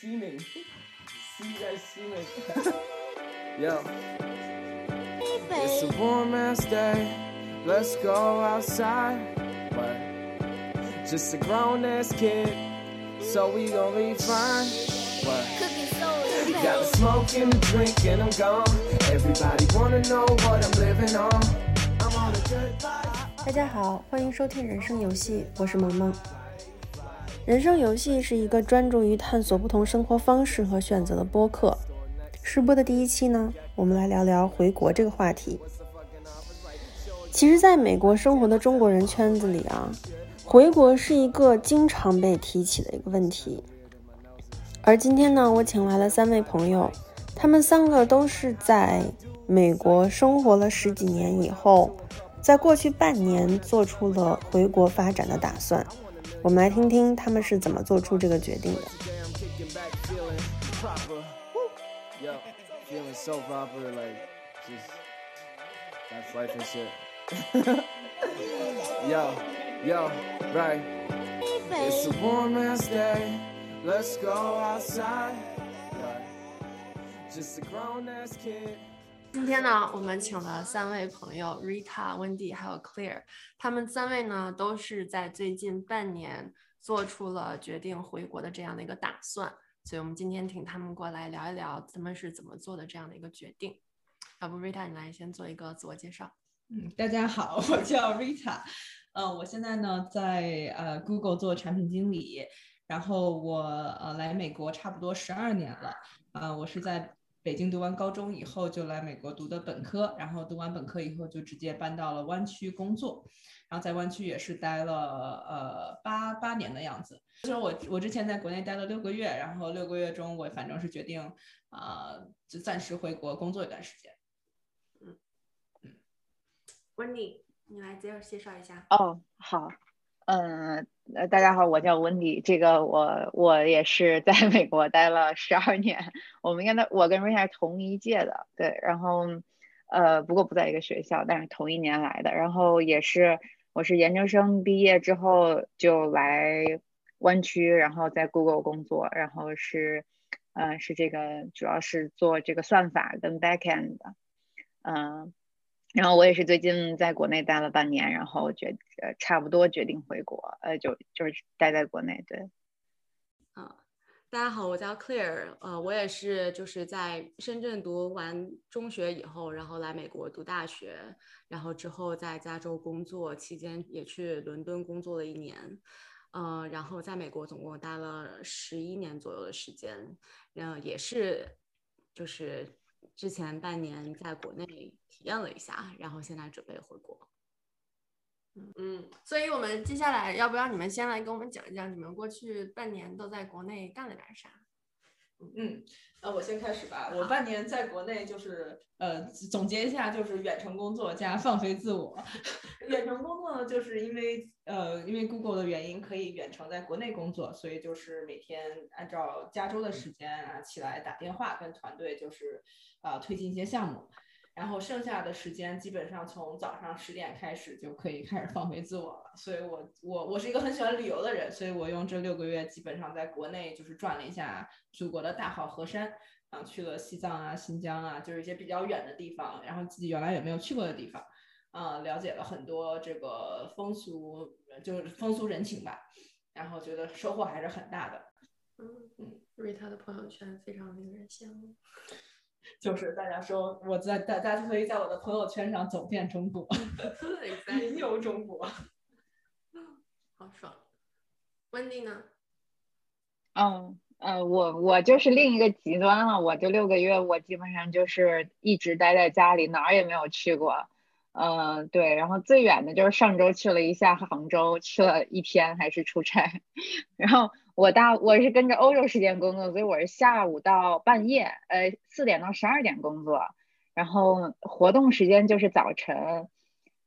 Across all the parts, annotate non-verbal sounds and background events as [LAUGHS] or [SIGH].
西美，西在西美。[LAUGHS] Yo. It's a warm ass day. Let's go outside. What? Just a grown ass kid. So we gon' be fine. What? Got the smoke and the drink and I'm gone. Everybody wanna know what I'm living on. I'm on a good vibe. 大家好，欢迎收听《人生游戏》，我是萌萌。 人生游戏是一个专注于探索不同生活方式和选择的播客。试播的第一期呢，我们来聊聊回国这个话题。其实，在美国生活的中国人圈子里啊，回国是一个经常被提起的一个问题。而今天呢，我请来了三位朋友，他们三个都是在美国生活了十几年以后，在过去半年做出了回国发展的打算。我们来听听他们是怎么做出这个决定的。今天呢，我们请了三位朋友，Rita、Wendy 还有 Clear，他们三位呢都是在最近半年做出了决定回国的这样的一个打算，所以我们今天请他们过来聊一聊他们是怎么做的这样的一个决定。要不 Rita 你来先做一个自我介绍。嗯，大家好，我叫 Rita，呃，我现在呢在呃 Google 做产品经理，然后我呃来美国差不多十二年了，呃，我是在北京读完高中以后就来美国读的本科，然后读完本科以后就直接搬到了湾区工作，然后在湾区也是待了呃八八年的样子。就是我我之前在国内待了六个月，然后六个月中我反正是决定啊、呃就暂时回国工作一段时间。Wendy，你来介介绍一下。哦，好，嗯，呃，大家好，我叫温迪，这个我我也是在美国待了十二年，我们跟他我跟瑞夏同一届的，对，然后呃，不过不在一个学校，但是同一年来的，然后也是我是研究生毕业之后就来湾区，然后在 Google 工作，然后是呃是这个主要是做这个算法跟 backend 的，嗯、然后我也是最近在国内待了半年，然后决呃差不多决定回国，呃就就是待在国内，对。大家好，我叫 Clare，呃，我也是就是在深圳读完中学以后，然后来美国读大学，然后之后在加州工作，期间也去伦敦工作了一年，呃，然后在美国总共待了十一年左右的时间，嗯、也是就是之前半年在国内体验了一下，然后现在准备回国。嗯，所以我们接下来要不要你们先来跟我们讲一讲你们过去半年都在国内干了点啥？嗯，呃，我先开始吧。我半年在国内就是呃，总结一下，就是远程工作加放飞自我。[LAUGHS] 远程工作，就是因为呃，因为 Google 的原因，可以远程在国内工作，所以就是每天按照加州的时间啊起来打电话跟团队就是呃推进一些项目。然后剩下的时间基本上从早上十点开始就可以开始放飞自我了。所以我我我是一个很喜欢旅游的人，所以我用这六个月基本上在国内就是转了一下祖国的大好河山，啊，去了西藏啊、新疆啊，就是一些比较远的地方，然后自己原来也没有去过的地方，啊，了解了很多这个风俗，就是风俗人情吧，然后觉得收获还是很大的。嗯嗯，瑞塔的朋友圈非常令人羡慕。就是大家说我在大大家可以在我的朋友圈上走遍中国，云游 [LAUGHS] 中国。好爽。温蒂呢？嗯呃，我我就是另一个极端了，我这六个月我基本上就是一直待在家里，哪儿也没有去过。嗯、对，然后最远的就是上周去了一下杭州，去了一天还是出差。[LAUGHS] 然后我大我是跟着欧洲时间工作，所以我是下午到半夜，呃，四点到十二点工作，然后活动时间就是早晨。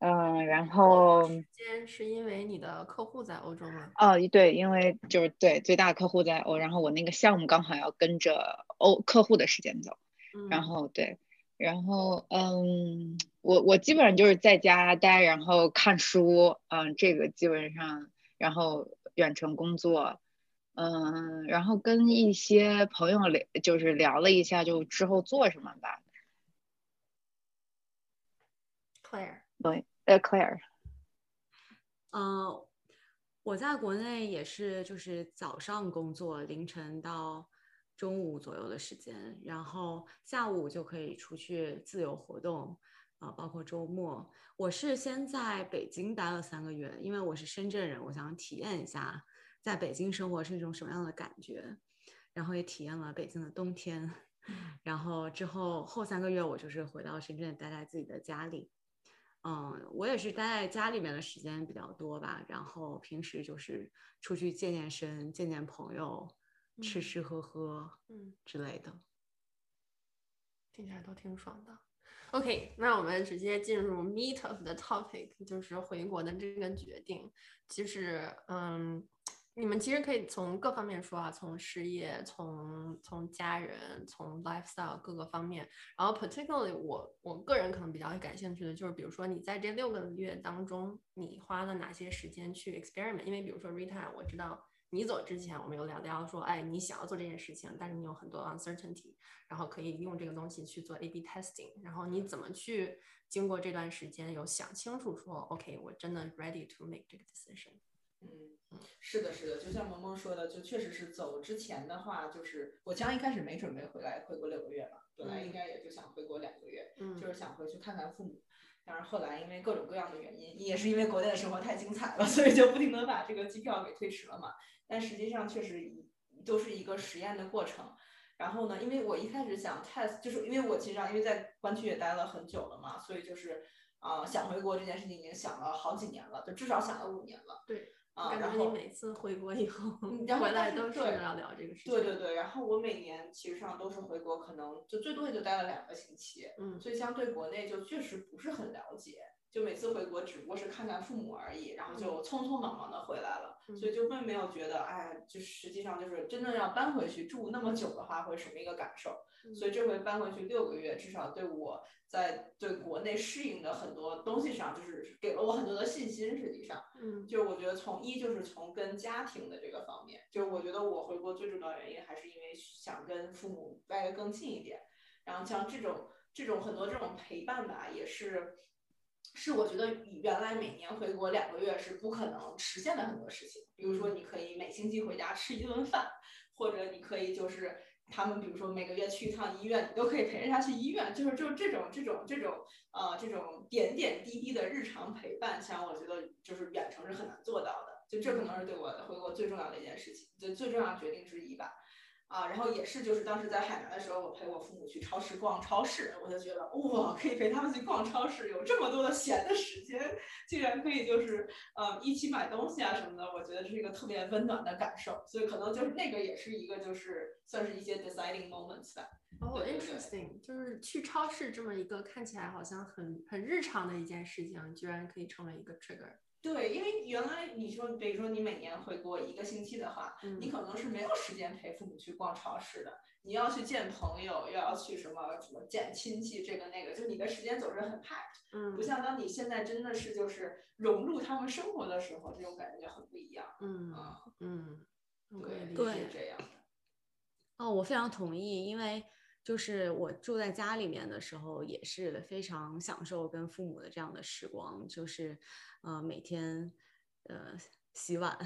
嗯，然后时间是因为你的客户在欧洲吗？哦，对，因为就是对最大客户在欧，然后我那个项目刚好要跟着欧客户的时间走，嗯然后对，然后嗯，我我基本上就是在家待，然后看书，嗯，这个基本上，然后远程工作，嗯，然后跟一些朋友聊，就是聊了一下，就之后做什么吧。Claire，对，呃，Claire，嗯，我在国内也是，就是早上工作，凌晨到中午左右的时间，然后下午就可以出去自由活动，啊，包括周末。我是先在北京待了三个月，因为我是深圳人，我想体验一下在北京生活是一种什么样的感觉，然后也体验了北京的冬天。然后之后后三个月，我就是回到深圳，待在自己的家里。嗯，我也是待在家里面的时间比较多吧，然后平时就是出去健健身、见见朋友、吃吃喝喝，嗯之类的，听起来都挺爽的。OK，那我们直接进入 meet of the topic，就是回国的这个决定。其实，嗯。你们其实可以从各方面说啊，从事业，从从家人，从 lifestyle 各个方面。然后 particularly 我我个人可能比较感兴趣的就是，比如说你在这六个月当中，你花了哪些时间去 experiment？因为比如说 Rita，我知道你走之前我们有聊聊说，哎，你想要做这件事情，但是你有很多 uncertainty，然后可以用这个东西去做 A/B testing。然后你怎么去经过这段时间有想清楚说，OK，我真的 ready to make 这个 decision。嗯。是的，是的，就像萌萌说的，就确实是走之前的话，就是我将一开始没准备回来回国六个月嘛，本来应该也就想回国两个月，就是想回去看看父母。但是后来因为各种各样的原因，也是因为国内的生活太精彩了，所以就不停的把这个机票给推迟了嘛。但实际上确实都是一个实验的过程。然后呢，因为我一开始想 test，就是因为我其实上因为在湾区也待了很久了嘛，所以就是啊想回国这件事情已经想了好几年了，就至少想了五年了。对。感觉你每次回国以后，回来都是要聊这个事情。对对对，然后我每年其实上都是回国，可能就最多也就待了两个星期，嗯，所以相对国内就确实不是很了解，就每次回国只不过是看看父母而已，然后就匆匆忙忙的回来了，所以就并没有觉得，哎，就实际上就是真正要搬回去住那么久的话，会什么一个感受？所以这回搬回去六个月，至少对我在对国内适应的很多东西上，就是给了我很多的信心。实际上，嗯，就是我觉得从一就是从跟家庭的这个方面，就是我觉得我回国最重要原因还是因为想跟父母待得更近一点。然后像这种这种很多这种陪伴吧，也是是我觉得原来每年回国两个月是不可能实现的很多事情。比如说，你可以每星期回家吃一顿饭，或者你可以就是。他们比如说每个月去一趟医院，你都可以陪着他去医院，就是就是这种这种这种呃这种点点滴滴的日常陪伴，像我觉得就是远程是很难做到的，就这可能是对我回国最重要的一件事情，就最重要的决定之一吧。啊，然后也是，就是当时在海南的时候，我陪我父母去超市逛超市，我就觉得哇，可以陪他们去逛超市，有这么多的闲的时间，竟然可以就是呃一起买东西啊什么的，我觉得这是一个特别温暖的感受，所以可能就是那个也是一个就是算是一些 deciding moments 吧。哦，interesting，就是去超市这么一个看起来好像很很日常的一件事情，居然可以成为一个 trigger。对，因为原来你说，比如说你每年回国一个星期的话，你可能是没有时间陪父母去逛超市的。你要去见朋友，又要去什么什么见亲戚，这个那个，就你的时间总是很 packed。嗯，不像当你现在真的是就是融入他们生活的时候，这种感觉就很不一样。嗯嗯，对对，是这样的。哦，我非常同意，因为。就是我住在家里面的时候，也是非常享受跟父母的这样的时光。就是，呃，每天，呃，洗碗，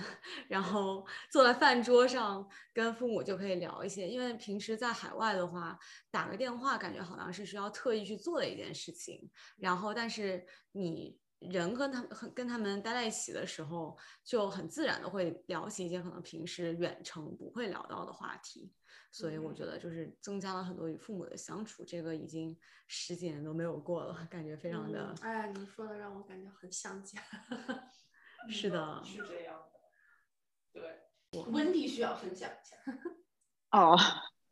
然后坐在饭桌上跟父母就可以聊一些。因为平时在海外的话，打个电话感觉好像是需要特意去做的一件事情。然后，但是你人跟他们和跟他们待在一起的时候，就很自然的会聊起一些可能平时远程不会聊到的话题。所以我觉得就是增加了很多与父母的相处，这个已经十几年都没有过了，感觉非常的。哎呀，你说的让我感觉很想家。[LAUGHS] 是的，是这样的。对，温迪需要分享一下。哦，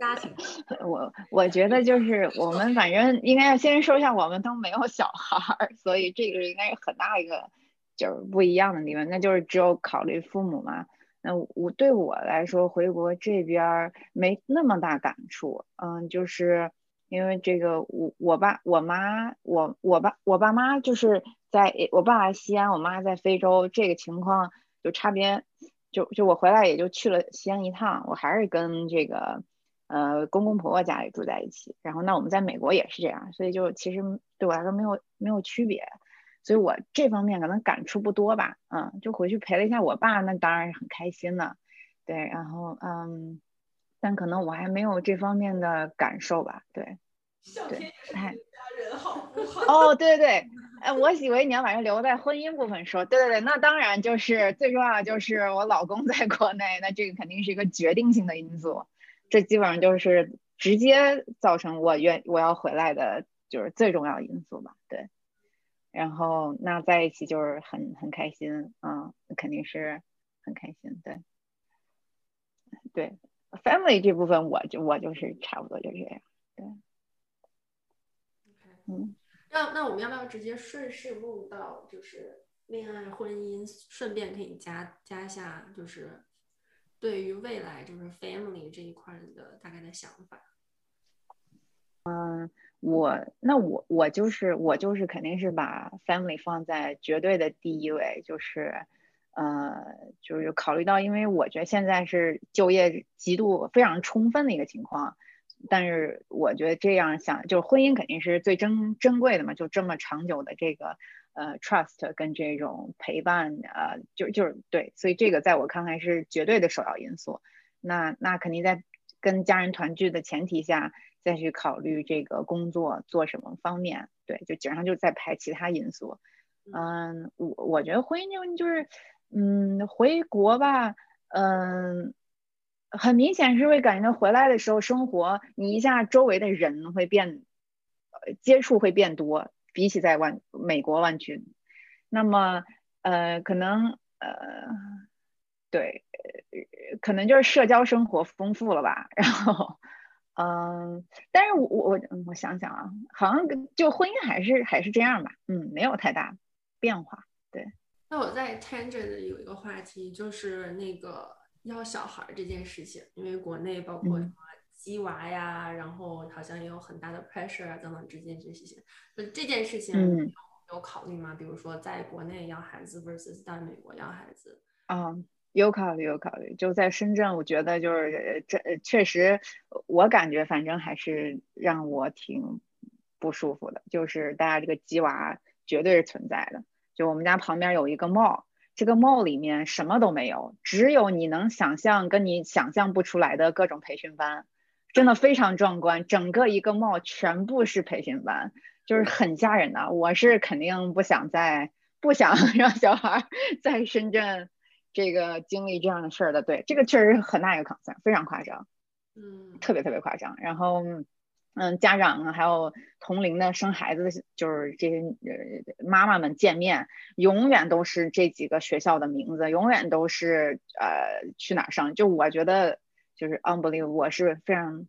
家庭。[LAUGHS] 我我觉得就是我们反正应该要先说一下，我们都没有小孩儿，[LAUGHS] 所以这个应该是很大一个就是不一样的地方，那就是只有考虑父母嘛。那我对我来说，回国这边没那么大感触，嗯，就是因为这个，我我爸我妈我我爸我爸妈就是在我爸西安，我妈在非洲，这个情况就差别就就我回来也就去了西安一趟，我还是跟这个呃公公婆婆家里住在一起。然后那我们在美国也是这样，所以就其实对我来说没有没有区别。所以我这方面可能感触不多吧，嗯，就回去陪了一下我爸，那当然是很开心的，对，然后嗯，但可能我还没有这方面的感受吧，对，[LAUGHS] 对，太家人好不好？哦，对对对，哎，我以为你要把这留在婚姻部分说，对对对，那当然就是最重要的就是我老公在国内，那这个肯定是一个决定性的因素，这基本上就是直接造成我愿我要回来的，就是最重要因素吧，对。然后那在一起就是很很开心，嗯，肯定是很开心，对，对，family 这部分我就我就是差不多就这样，对，嗯，那那我们要不要直接顺势录到就是恋爱婚姻，顺便可以加加下就是对于未来就是 family 这一块的大概的想法，嗯。我那我我就是我就是肯定是把 family 放在绝对的第一位，就是，呃，就是考虑到，因为我觉得现在是就业极度非常充分的一个情况，但是我觉得这样想，就是婚姻肯定是最珍珍贵的嘛，就这么长久的这个呃 trust 跟这种陪伴，呃，就就是对，所以这个在我看来是绝对的首要因素。那那肯定在跟家人团聚的前提下。再去考虑这个工作做什么方面，对，就基本上就在排其他因素。嗯，我我觉得婚姻就就是，嗯，回国吧，嗯，很明显是会感觉回来的时候生活，你一下周围的人会变，接触会变多，比起在湾美国湾区，那么呃，可能呃，对，可能就是社交生活丰富了吧，然后。嗯，但是我我我我想想啊，好像就婚姻还是还是这样吧，嗯，没有太大变化。对，那我在 tangent 有一个话题，就是那个要小孩这件事情，因为国内包括什么鸡娃呀，然后好像也有很大的 pressure 啊等等这件事情，就这件事情有有考虑吗？比如说在国内要孩子 versus 在美国要孩子？啊。有考虑，有考虑。就在深圳，我觉得就是这确实，我感觉反正还是让我挺不舒服的。就是大家这个鸡娃绝对是存在的。就我们家旁边有一个 mall，这个 mall 里面什么都没有，只有你能想象跟你想象不出来的各种培训班，真的非常壮观。整个一个 mall 全部是培训班，就是很吓人的。我是肯定不想在，不想 [LAUGHS] 让小孩在 [LAUGHS] 深圳。这个经历这样的事儿的，对，这个确实很大一个 concern，非常夸张，嗯，特别特别夸张。然后，嗯，家长还有同龄的生孩子的，就是这些呃妈妈们见面，永远都是这几个学校的名字，永远都是呃去哪儿上。就我觉得就是 unbelievable，我是非常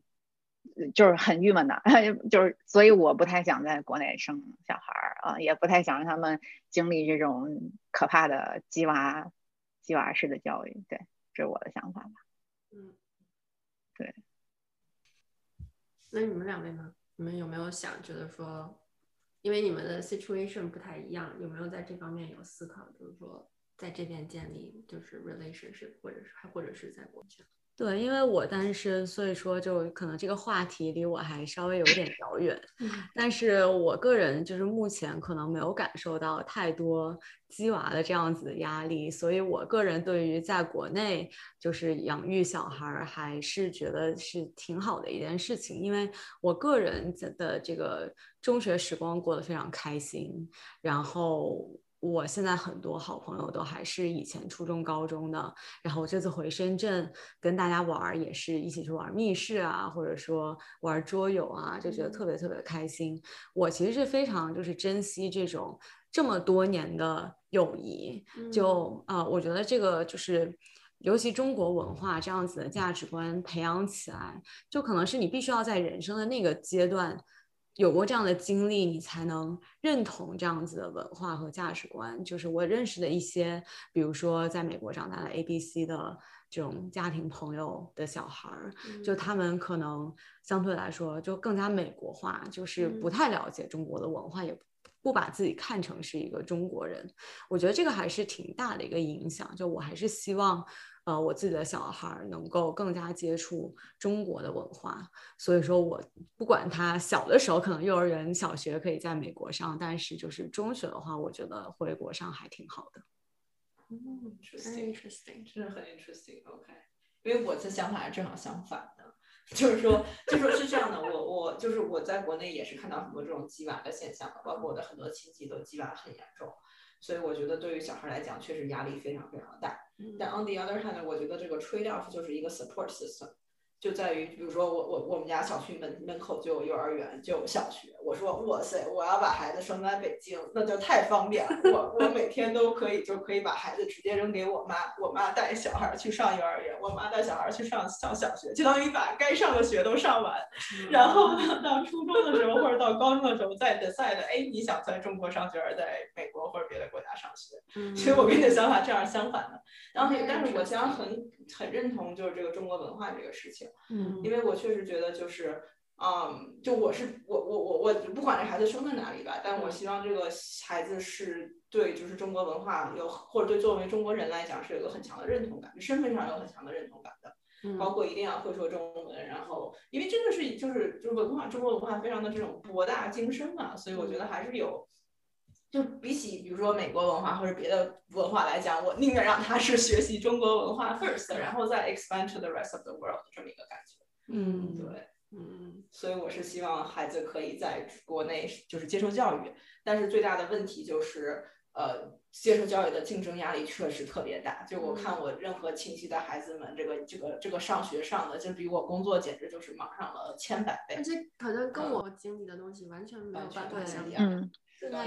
就是很郁闷的，[LAUGHS] 就是所以我不太想在国内生小孩儿啊，也不太想让他们经历这种可怕的鸡娃。鸡娃式的教育，对，这是我的想法吧。嗯，对。那你们两位呢？你们有没有想觉得说，因为你们的 situation 不太一样，有没有在这方面有思考？就是说，在这边建立就是 relationship，或者是还或者是在国家？对，因为我单身，所以说就可能这个话题离我还稍微有点遥远。[SNIFFS] 但是我个人就是目前可能没有感受到太多鸡娃的这样子的压力，所以我个人对于在国内就是养育小孩儿还是觉得是挺好的一件事情，因为我个人的这个中学时光过得非常开心，然后。我现在很多好朋友都还是以前初中、高中的，然后这次回深圳跟大家玩儿，也是一起去玩密室啊，或者说玩桌游啊，就觉得特别特别开心。我其实是非常就是珍惜这种这么多年的友谊，就啊，我觉得这个就是尤其中国文化这样子的价值观培养起来，就可能是你必须要在人生的那个阶段。有过这样的经历，你才能认同这样子的文化和价值观。就是我认识的一些，比如说在美国长大的 A、B、C 的这种家庭朋友的小孩儿，就他们可能相对来说就更加美国化，就是不太了解中国的文化，也不把自己看成是一个中国人，我觉得这个还是挺大的一个影响。就我还是希望，呃，我自己的小孩能够更加接触中国的文化。所以说我不管他小的时候可能幼儿园、小学可以在美国上，但是就是中学的话，我觉得回国上还挺好的。嗯，interesting，interesting，真的很 interesting。OK，因为我的想法正好相反的。就是说，就说是这样的，我我就是我在国内也是看到很多这种鸡娃的现象的，包括我的很多亲戚都鸡娃很严重，所以我觉得对于小孩来讲，确实压力非常非常大。但 on the other hand，我觉得这个 trade off 就是一个 support system。就在于，比如说我我我们家小区门门口就有幼儿园，就有小学。我说哇塞，我要把孩子生在北京，那就太方便了。我我每天都可以就可以把孩子直接扔给我妈，我妈带小孩去上幼儿园，我妈带小孩去上上小学，就当于把该上的学都上完。然后到初中的时候或者到高中的时候再 decide，哎，你想在中国上学，还是在美国或者别的国家上学？其实我跟你的想法正好相反的。然后，但是我其实很很认同就是这个中国文化这个事情。嗯，因为我确实觉得就是，嗯，就我是我我我我不管这孩子生在哪里吧，但我希望这个孩子是对就是中国文化有或者对作为中国人来讲是有个很强的认同感，身份上有很强的认同感的，包括一定要会说中文，然后因为真的是就是就是文化中国文化非常的这种博大精深嘛，所以我觉得还是有。就比起比如说美国文化或者别的文化来讲，我宁愿让他 [LAUGHS] 是学习中国文化 first，然后再 expand to the rest of the world 这么一个感觉。嗯，对，嗯，所以我是希望孩子可以在国内就是接受教育，但是最大的问题就是，呃，接受教育的竞争压力确实特别大。就我看我任何亲戚的孩子们，这个这个这个上学上的，就比我工作简直就是忙上了千百倍。而且可能跟我经历的东西完全没有办法相比。嗯。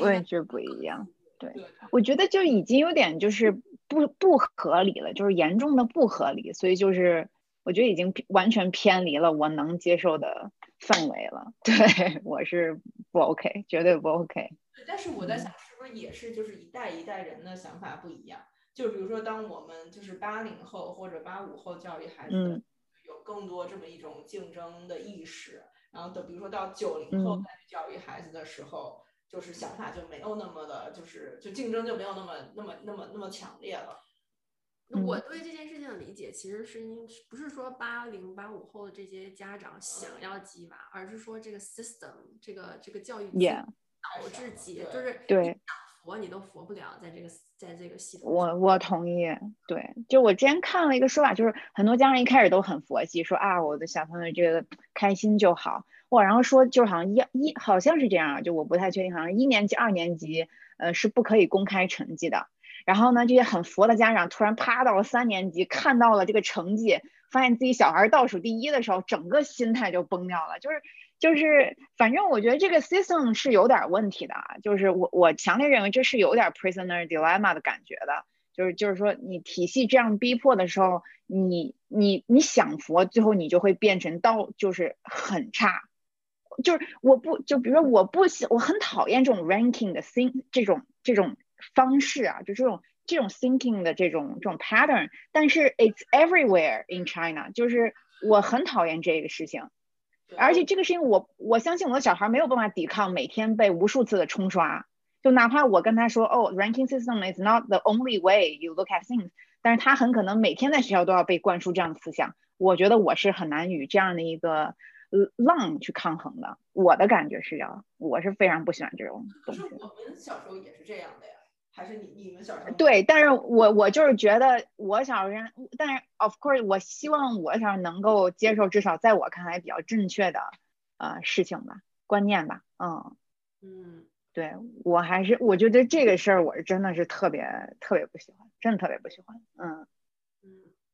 我也觉得不一样，对，我觉得就已经有点就是不不合理了，就是严重的不合理，所以就是我觉得已经完全偏离了我能接受的范围了。[LAUGHS] 对我是不 OK，绝对不 OK。但是我在想，是不是也是就是一代一代人的想法不一样？就比如说，当我们就是八零后或者八五后教育孩子，有更多这么一种竞争的意识，然后等比如说到九零后再去教育孩子的时候。就是想法就没有那么的，就是就竞争就没有那么那么那么那么强烈了。我对这件事情的理解，其实是因不是说八零八五后的这些家长想要鸡娃，而是说这个 system 这个这个教育导致鸡，就是对佛你都佛不了，在这个在这个系统。我我同意，对，就我之前看了一个说法，就是很多家长一开始都很佛系，说啊我的小朋友这个开心就好。然后说，就好像一一好像是这样，就我不太确定，好像一年级、二年级，呃，是不可以公开成绩的。然后呢，这些很佛的家长突然趴到了三年级，看到了这个成绩，发现自己小孩倒数第一的时候，整个心态就崩掉了。就是就是，反正我觉得这个 system 是有点问题的啊。就是我我强烈认为这是有点 prisoner dilemma 的感觉的。就是就是说，你体系这样逼迫的时候，你你你想佛，最后你就会变成到就是很差。就是我不就比如说我不喜我很讨厌这种 ranking 的 think 这种这种方式啊，就这种这种 thinking 的这种这种 pattern，但是 it's everywhere in China，就是我很讨厌这个事情，而且这个事情我我相信我的小孩没有办法抵抗每天被无数次的冲刷，就哪怕我跟他说哦 ranking system is not the only way you look at things，但是他很可能每天在学校都要被灌输这样的思想，我觉得我是很难与这样的一个。浪去抗衡的，我的感觉是这样，我是非常不喜欢这种东西。我们小时候也是这样的呀，还是你你们小时候？对，但是我我就是觉得我小时候，但是 of course 我希望我小时候能够接受至少在我看来比较正确的呃事情吧，观念吧，嗯嗯，对我还是我觉得这个事儿我是真的是特别特别不喜欢，真的特别不喜欢，嗯。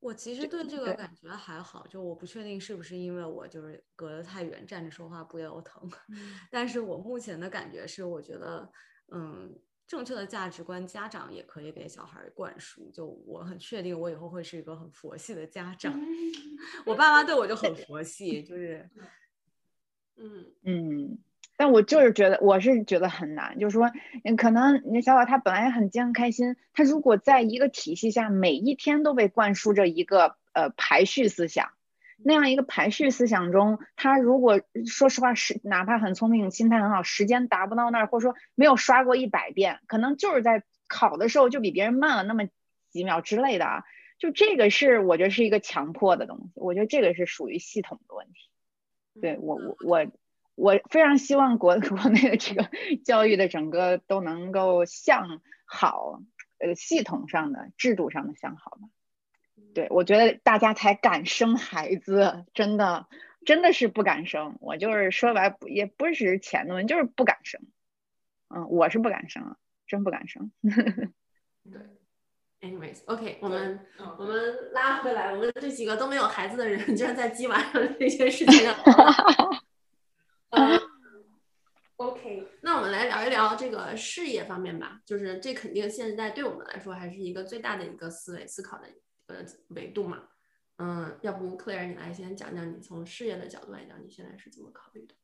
我其实对这个感觉还好，就我不确定是不是因为我就是隔得太远，站着说话不腰疼。但是我目前的感觉是，我觉得，嗯，正确的价值观，家长也可以给小孩灌输。就我很确定，我以后会是一个很佛系的家长。[LAUGHS] 我爸妈对我就很佛系，就是，[LAUGHS] 嗯嗯。但我就是觉得，我是觉得很难，就是说，可能你小宝他本来很健康开心，他如果在一个体系下每一天都被灌输着一个呃排序思想，那样一个排序思想中，他如果说实话是哪怕很聪明，心态很好，时间达不到那儿，或者说没有刷过一百遍，可能就是在考的时候就比别人慢了那么几秒之类的啊。就这个是我觉得是一个强迫的东西，我觉得这个是属于系统的问题。对我我我我非常希望国 [LAUGHS] 国内的这个教育的整个都能够向好，呃，系统上的制度上的向好吧。对，我觉得大家才敢生孩子，真的，真的是不敢生。我就是说白，也不是钱的问题，就是不敢生。嗯，我是不敢生啊，真不敢生。[LAUGHS] 对，anyways，OK，我们我们拉回来，我们这几个都没有孩子的人，居然在今晚上这件事情上。[LAUGHS] OK，那我们来聊一聊这个事业方面吧。就是这肯定现在对我们来说还是一个最大的一个思维思考的。呃，维度嘛，嗯，要不 Claire 你来先讲讲你从事业的角度来讲，你现在是怎么考虑的？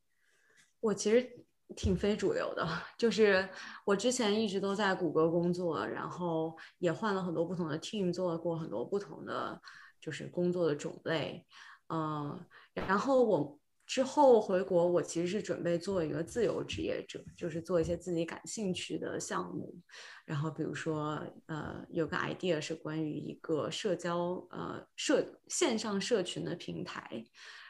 我其实挺非主流的，[LAUGHS] 就是我之前一直都在谷歌工作，然后也换了很多不同的 team，做过很多不同的就是工作的种类，嗯，然后我。之后回国，我其实是准备做一个自由职业者，就是做一些自己感兴趣的项目。然后比如说，呃，有个 idea 是关于一个社交呃社线上社群的平台，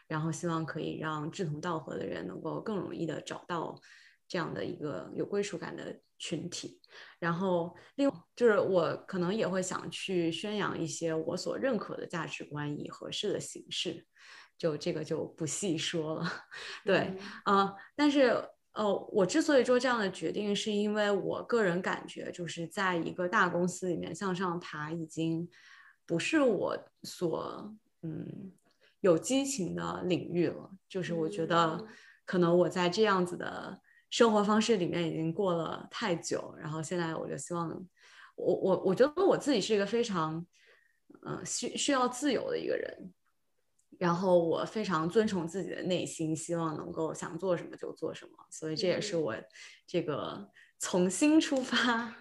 然后希望可以让志同道合的人能够更容易的找到这样的一个有归属感的群体。然后另就是我可能也会想去宣扬一些我所认可的价值观以合适的形式。就这个就不细说了，[LAUGHS] 对，呃，但是呃，我之所以做这样的决定，是因为我个人感觉，就是在一个大公司里面向上爬，已经不是我所嗯有激情的领域了。就是我觉得，可能我在这样子的生活方式里面已经过了太久，然后现在我就希望，我我我觉得我自己是一个非常嗯需需要自由的一个人。然后我非常遵从自己的内心，希望能够想做什么就做什么，所以这也是我这个从心出发，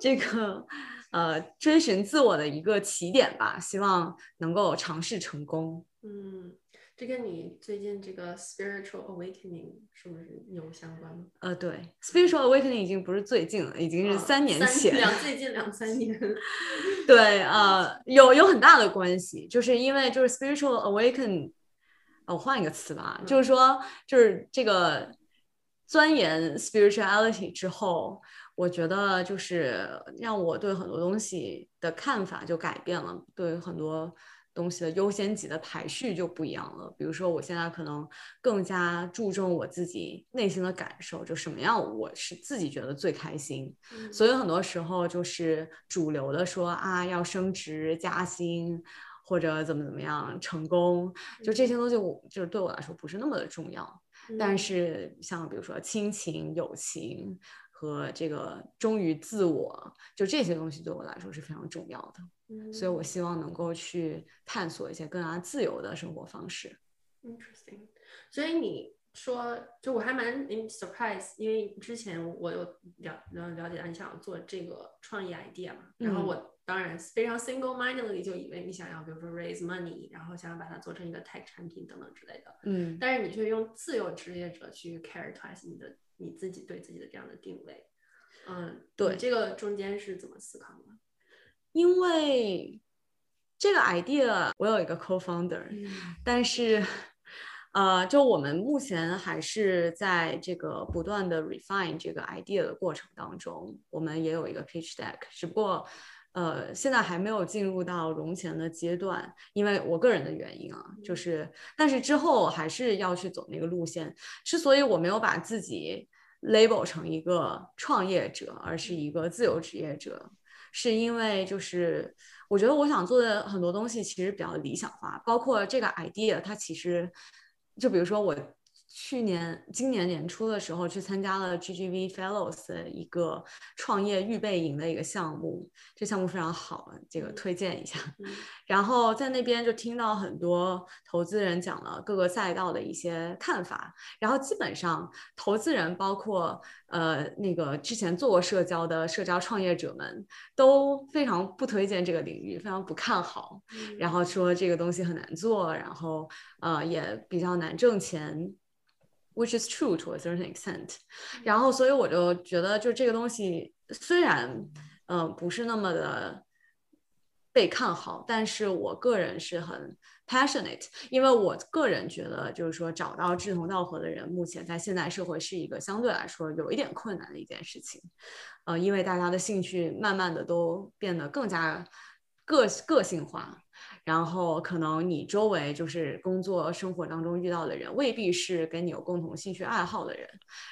这个呃追寻自我的一个起点吧，希望能够尝试成功。嗯。这跟你最近这个 spiritual awakening 是不是有相关吗？呃，对，spiritual awakening 已经不是最近了，已经是三年前，两最近两三年。对，呃，有有很大的关系，就是因为就是 spiritual awakening，我换一个词吧，就是说就是这个钻研 spirituality 之后，我觉得就是让我对很多东西的看法就改变了，对很多。东西的优先级的排序就不一样了。比如说，我现在可能更加注重我自己内心的感受，就什么样我是自己觉得最开心。所以很多时候就是主流的说啊，要升职加薪或者怎么怎么样成功，就这些东西，我就是对我来说不是那么的重要。但是像比如说亲情、友情。和这个忠于自我，就这些东西对我来说是非常重要的，嗯所以我希望能够去探索一些更加自由的生活方式。Interesting，所以你说，就我还蛮 surprise，因为之前我有了了了解到你想要做这个创业 idea 嘛，然后我当然非常 single mindedly 就以为你想要，比如说 raise money，然后想要把它做成一个 tech 产品等等之类的，嗯，但是你却用自由职业者去 characterize 你的。你自己对自己的这样的定位，嗯，对，这个中间是怎么思考的？因为这个 idea 我有一个 co-founder，但是，呃，就我们目前还是在这个不断的 refine 这个 idea 的过程当中，我们也有一个 pitch deck，只不过。呃，现在还没有进入到融钱的阶段，因为我个人的原因啊，就是，但是之后还是要去走那个路线。之所以我没有把自己 label 成一个创业者，而是一个自由职业者，是因为就是我觉得我想做的很多东西其实比较理想化，包括这个 idea，它其实就比如说我去年、今年年初的时候去参加了 GGV Fellows 的一个创业预备营的一个项目，这项目非常好，这个推荐一下。[LAUGHS] 然后在那边就听到很多投资人讲了各个赛道的一些看法，然后基本上投资人包括呃那个之前做过社交的社交创业者们都非常不推荐这个领域，非常不看好，然后说这个东西很难做，然后呃也比较难挣钱。Which is true to a certain extent，然后所以我就觉得，就这个东西虽然，嗯，不是那么的被看好，但是我个人是很 passionate，因为我个人觉得，就是说找到志同道合的人，目前在现代社会是一个相对来说有一点困难的一件事情，呃，因为大家的兴趣慢慢的都变得更加个个性化。然后可能你周围就是工作生活当中遇到的人，未必是跟你有共同兴趣爱好的人。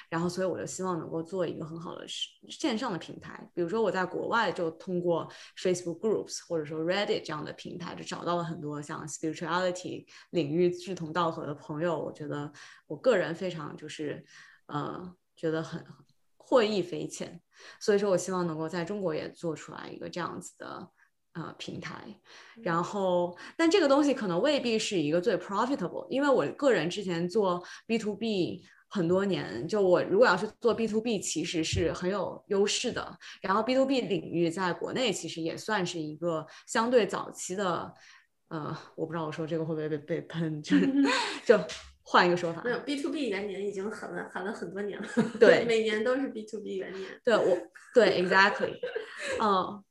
然后所以我就希望能够做一个很好的线上的平台，比如说我在国外就通过 Facebook Groups 或者说 Reddit 这样的平台，就找到了很多像 spirituality 领域志同道合的朋友。我觉得我个人非常就是呃觉得很获益匪浅。所以说我希望能够在中国也做出来一个这样子的。呃，平台，然后，但这个东西可能未必是一个最 profitable，因为我个人之前做 B to B 很多年，就我如果要是做 B to B，其实是很有优势的。然后 B to B 领域在国内其实也算是一个相对早期的，呃，我不知道我说这个会不会被被喷，就是 [LAUGHS] 就换一个说法，没有。B to B 元年已经喊了喊了很多年了，对，[LAUGHS] 每年都是 B to B 元年，对我对 exactly，[LAUGHS] 嗯。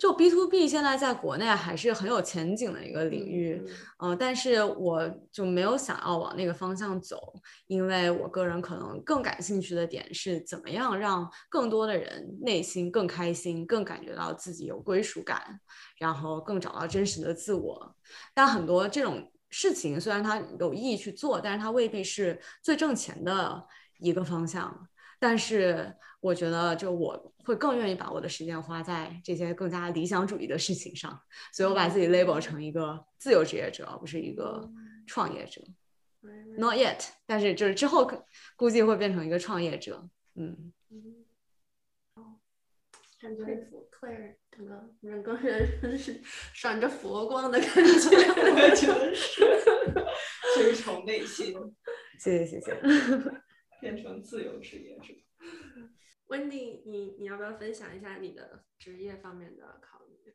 就 B to B 现在在国内还是很有前景的一个领域，嗯，但是我就没有想要往那个方向走，因为我个人可能更感兴趣的点是怎么样让更多的人内心更开心，更感觉到自己有归属感，然后更找到真实的自我。但很多这种事情虽然它有意义去做，但是它未必是最挣钱的一个方向。但是我觉得，就我会更愿意把我的时间花在这些更加理想主义的事情上，所以我把自己 label 成一个自由职业者，而不是一个创业者。Not yet，但是就是之后估计会变成一个创业者。嗯。哦，感觉特别整个人跟人是闪着佛光的感觉，[LAUGHS] 我觉得是，[LAUGHS] 追从内心。谢谢谢谢。[LAUGHS] 变成自由职业者。Wendy，你你要不要分享一下你的职业方面的考虑？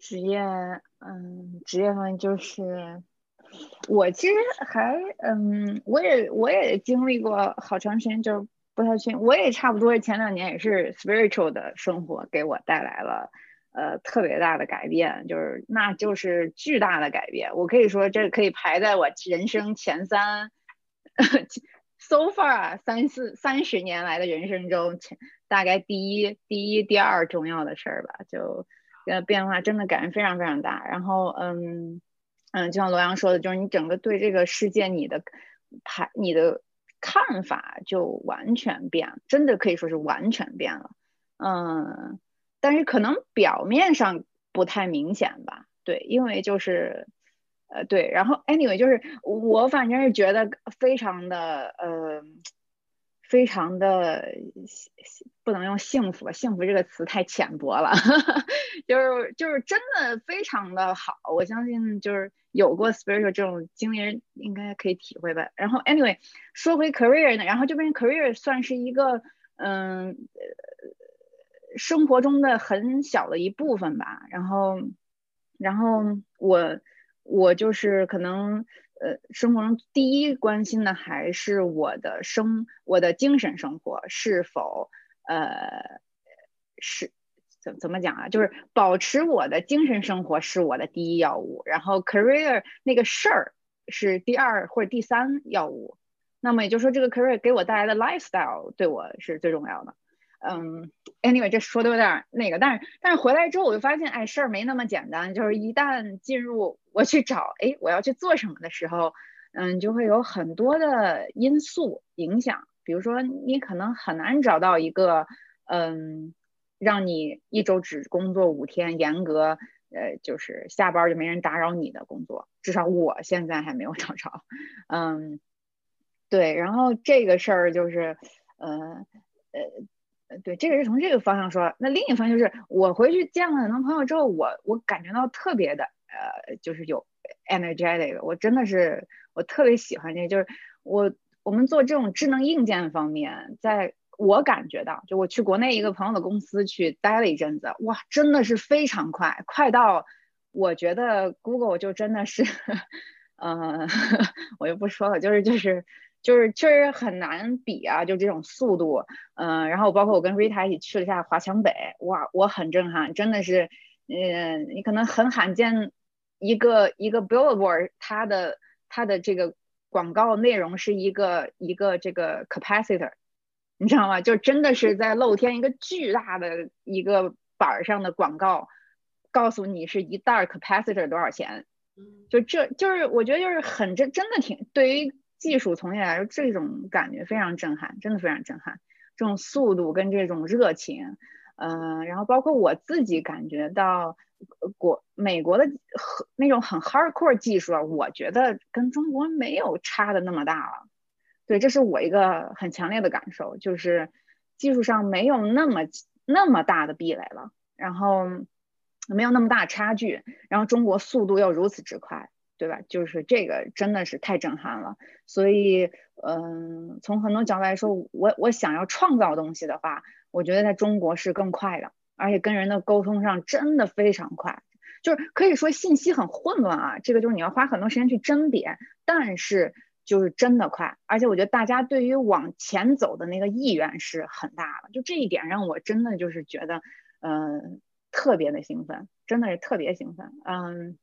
职业，嗯，职业方面就是我其实还，嗯，我也我也经历过好长时间，就是不太确定，我也差不多前两年也是 spiritual 的生活给我带来了呃特别大的改变，就是那就是巨大的改变，我可以说这可以排在我人生前三。[LAUGHS] so far 三四三十年来的人生中，大概第一、第一、第二重要的事儿吧，就呃变化真的感觉非常非常大。然后嗯嗯，就像罗阳说的，就是你整个对这个世界你的排你的看法就完全变，真的可以说是完全变了。嗯，但是可能表面上不太明显吧，对，因为就是。呃，对，然后 anyway 就是我反正是觉得非常的呃，非常的不能用幸福，幸福这个词太浅薄了，[LAUGHS] 就是就是真的非常的好，我相信就是有过 spiritual 这种经历人应该可以体会吧。然后 anyway 说回 career 呢，然后这边 career 算是一个嗯生活中的很小的一部分吧。然后然后我。我就是可能，呃，生活中第一关心的还是我的生，我的精神生活是否，呃，是怎怎么讲啊？就是保持我的精神生活是我的第一要务，然后 career 那个事儿是第二或者第三要务。那么也就是说，这个 career 给我带来的 lifestyle 对我是最重要的。嗯，anyway，这说的有点那个，但是但是回来之后我就发现，哎，事儿没那么简单。就是一旦进入我去找，哎，我要去做什么的时候，嗯，就会有很多的因素影响。比如说，你可能很难找到一个，嗯，让你一周只工作五天，严格，呃，就是下班就没人打扰你的工作。至少我现在还没有找着，嗯。对，然后这个事儿就是，呃呃对，这个是从这个方向说。那另一方就是，我回去见了很多朋友之后，我我感觉到特别的，呃，就是有 energetic，我真的是我特别喜欢这个，就是我我们做这种智能硬件方面，在我感觉到，就我去国内一个朋友的公司去待了一阵子，哇，真的是非常快，快到我觉得 Google 就真的是，[LAUGHS] 呃，[LAUGHS] 我就不说了，就是就是。就是确实很难比啊，就这种速度，嗯，然后包括我跟 Rita 一起去了一下华强北，哇，我很震撼，真的是，嗯，你可能很罕见一个一个 billboard，它的它的这个广告内容是一个一个这个 capacitor，你知道吗？就真的是在露天一个巨大的一个板上的广告，告诉你是一袋 capacitor 多少钱，就这就是我觉得就是很真真的挺对于。技术从业来说，这种感觉非常震撼，真的非常震撼。这种速度跟这种热情，嗯，然后包括我自己感觉到国美国的和那种很 hardcore 技术啊，我觉得跟中国没有差的那么大了。对，这是我一个很强烈的感受，就是技术上没有那么那么大的壁垒了，然后没有那么大差距，然后中国速度又如此之快。对吧？就是这个真的是太震撼了，所以，嗯，从很多角度来说，我我想要创造东西的话，我觉得在中国是更快的，而且跟人的沟通上真的非常快，就是可以说信息很混乱啊，这个就是你要花很多时间去甄别，但是就是真的快，而且我觉得大家对于往前走的那个意愿是很大的，就这一点让我真的就是觉得，嗯，特别的兴奋，真的是特别兴奋，嗯。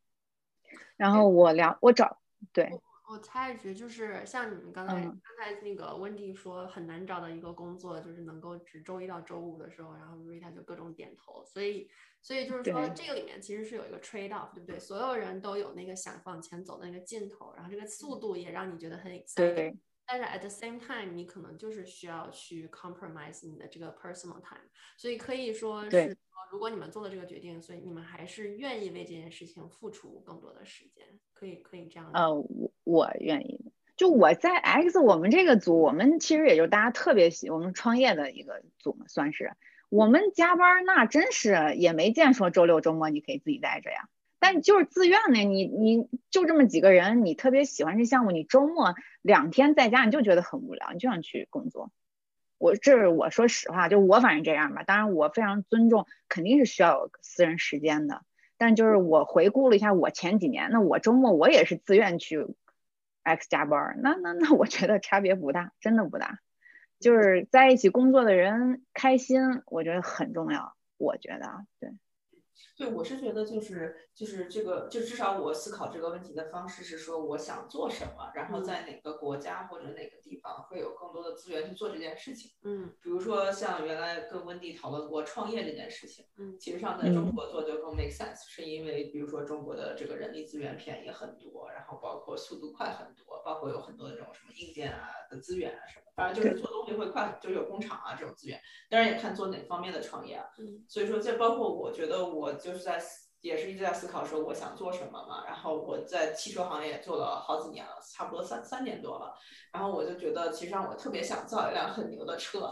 然后我聊，我找对，我插一句，就是像你们刚才刚才那个温迪说很难找到一个工作，就是能够只周一到周五的时候，然后 Rita 就各种点头，所以所以就是说这个里面其实是有一个 trade off，对不对？所有人都有那个想往前走的那个劲头，然后这个速度也让你觉得很 exciting，但是 at the same time 你可能就是需要去 compromise 你的这个 personal time，所以可以说是。如果你们做了这个决定，所以你们还是愿意为这件事情付出更多的时间，可以可以这样。呃，我我愿意。就我在 X 我们这个组，我们其实也就大家特别喜，我们创业的一个组嘛，算是。我们加班那真是也没见说周六周末你可以自己待着呀。但就是自愿的，你你就这么几个人，你特别喜欢这项目，你周末两天在家你就觉得很无聊，你就想去工作。我这是我说实话，就我反正这样吧。当然，我非常尊重，肯定是需要私人时间的。但就是我回顾了一下我前几年，那我周末我也是自愿去 X 加班，那那那我觉得差别不大，真的不大。就是在一起工作的人开心，我觉得很重要。我觉得对。对，我是觉得就是就是这个，就至少我思考这个问题的方式是说，我想做什么，然后在哪个国家或者哪个地方会有更多的资源去做这件事情。嗯，比如说像原来跟温迪讨论过创业这件事情，嗯，其实上在中国做就更 make sense，是因为比如说中国的这个人力资源便宜很多，然后包括速度快很多，包括有很多的这种什么硬件啊的资源啊什么，反正就是做东西会快，就是有工厂啊这种资源。当然也看做哪方面的创业啊。嗯，所以说这包括我觉得我就。是在也是一直在思考说我想做什么嘛，然后我在汽车行业也做了好几年了，差不多三三年多了，然后我就觉得其实让我特别想造一辆很牛的车，[LAUGHS]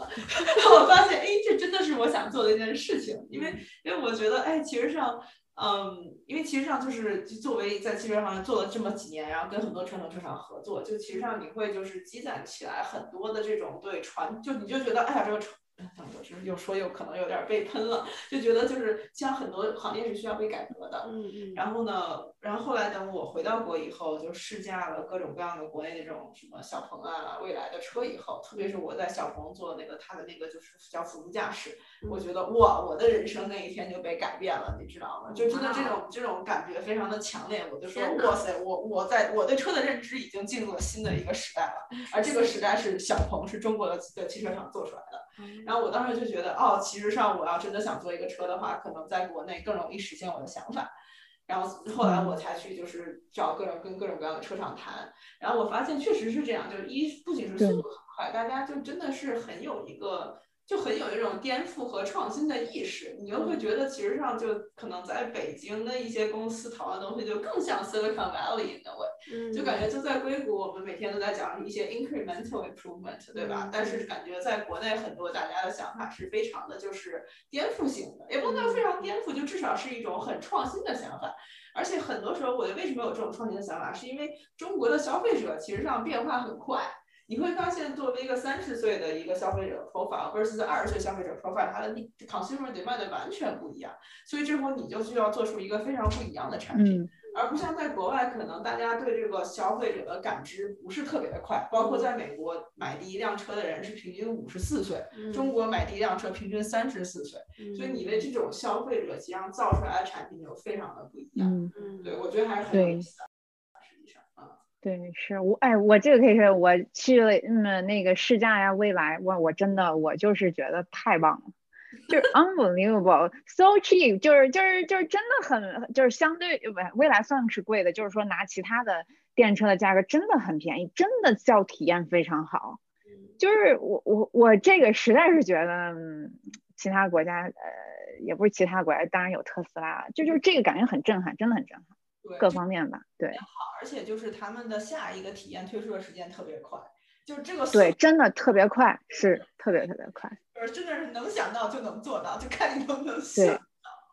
然后我发现哎这真的是我想做的一件事情，因为因为我觉得哎其实上嗯因为其实上就是作为在汽车行业做了这么几年，然后跟很多传统车厂合作，就其实上你会就是积攒起来很多的这种对传就你就觉得哎呀这个传。我是又说又可能有点被喷了，就觉得就是像很多行业是需要被改革的。嗯嗯。然后呢，然后后来等我回到国以后，就试驾了各种各样的国内那种什么小鹏啊、蔚来的车以后，特别是我在小鹏做那个他的那个就是叫辅助驾驶，我觉得哇，我的人生那一天就被改变了，你知道吗？就真的这种这种感觉非常的强烈，我就说哇塞，我我在我对车的认知已经进入了新的一个时代了，而这个时代是小鹏是中国的的汽车厂做出来的。然后我当时就觉得，哦，其实上我要真的想做一个车的话，可能在国内更容易实现我的想法。然后后来我才去就是找各种跟各种各样的车厂谈。然后我发现确实是这样，就是一不仅是速度很快，大家就真的是很有一个。就很有一种颠覆和创新的意识，你又会觉得其实上就可能在北京的一些公司讨论东西就更像 Silicon Valley 的味，就感觉就在硅谷，我们每天都在讲一些 incremental improvement，对吧？但是感觉在国内很多大家的想法是非常的就是颠覆性的，也不能非常颠覆，就至少是一种很创新的想法。而且很多时候，我为什么有这种创新的想法，是因为中国的消费者其实上变化很快。你会发现，作为一个三十岁的一个消费者 profile versus 二十岁消费者 profile，它的 consumer demand 完全不一样，所以这会你就需要做出一个非常不一样的产品，而不像在国外，可能大家对这个消费者的感知不是特别的快。包括在美国买第一辆车的人是平均五十四岁，中国买第一辆车平均三十四岁，所以你为这种消费者实际上造出来的产品就非常的不一样。嗯，对，我觉得还是很有意思的。对，是我哎，我这个可以说，我去了嗯那个试驾呀，未来我我真的我就是觉得太棒了，就是 unbelievable，so [LAUGHS] cheap，就是就是就是真的很就是相对未未来算是贵的，就是说拿其他的电车的价格真的很便宜，真的叫体验非常好，就是我我我这个实在是觉得嗯其他国家呃也不是其他国家，当然有特斯拉，就就是这个感觉很震撼，真的很震撼。各方面吧，对，好，而且就是他们的下一个体验推出的时间特别快，就是这个对，真的特别快，是特别特别快，就是真的是能想到就能做到，就看你能不能想到。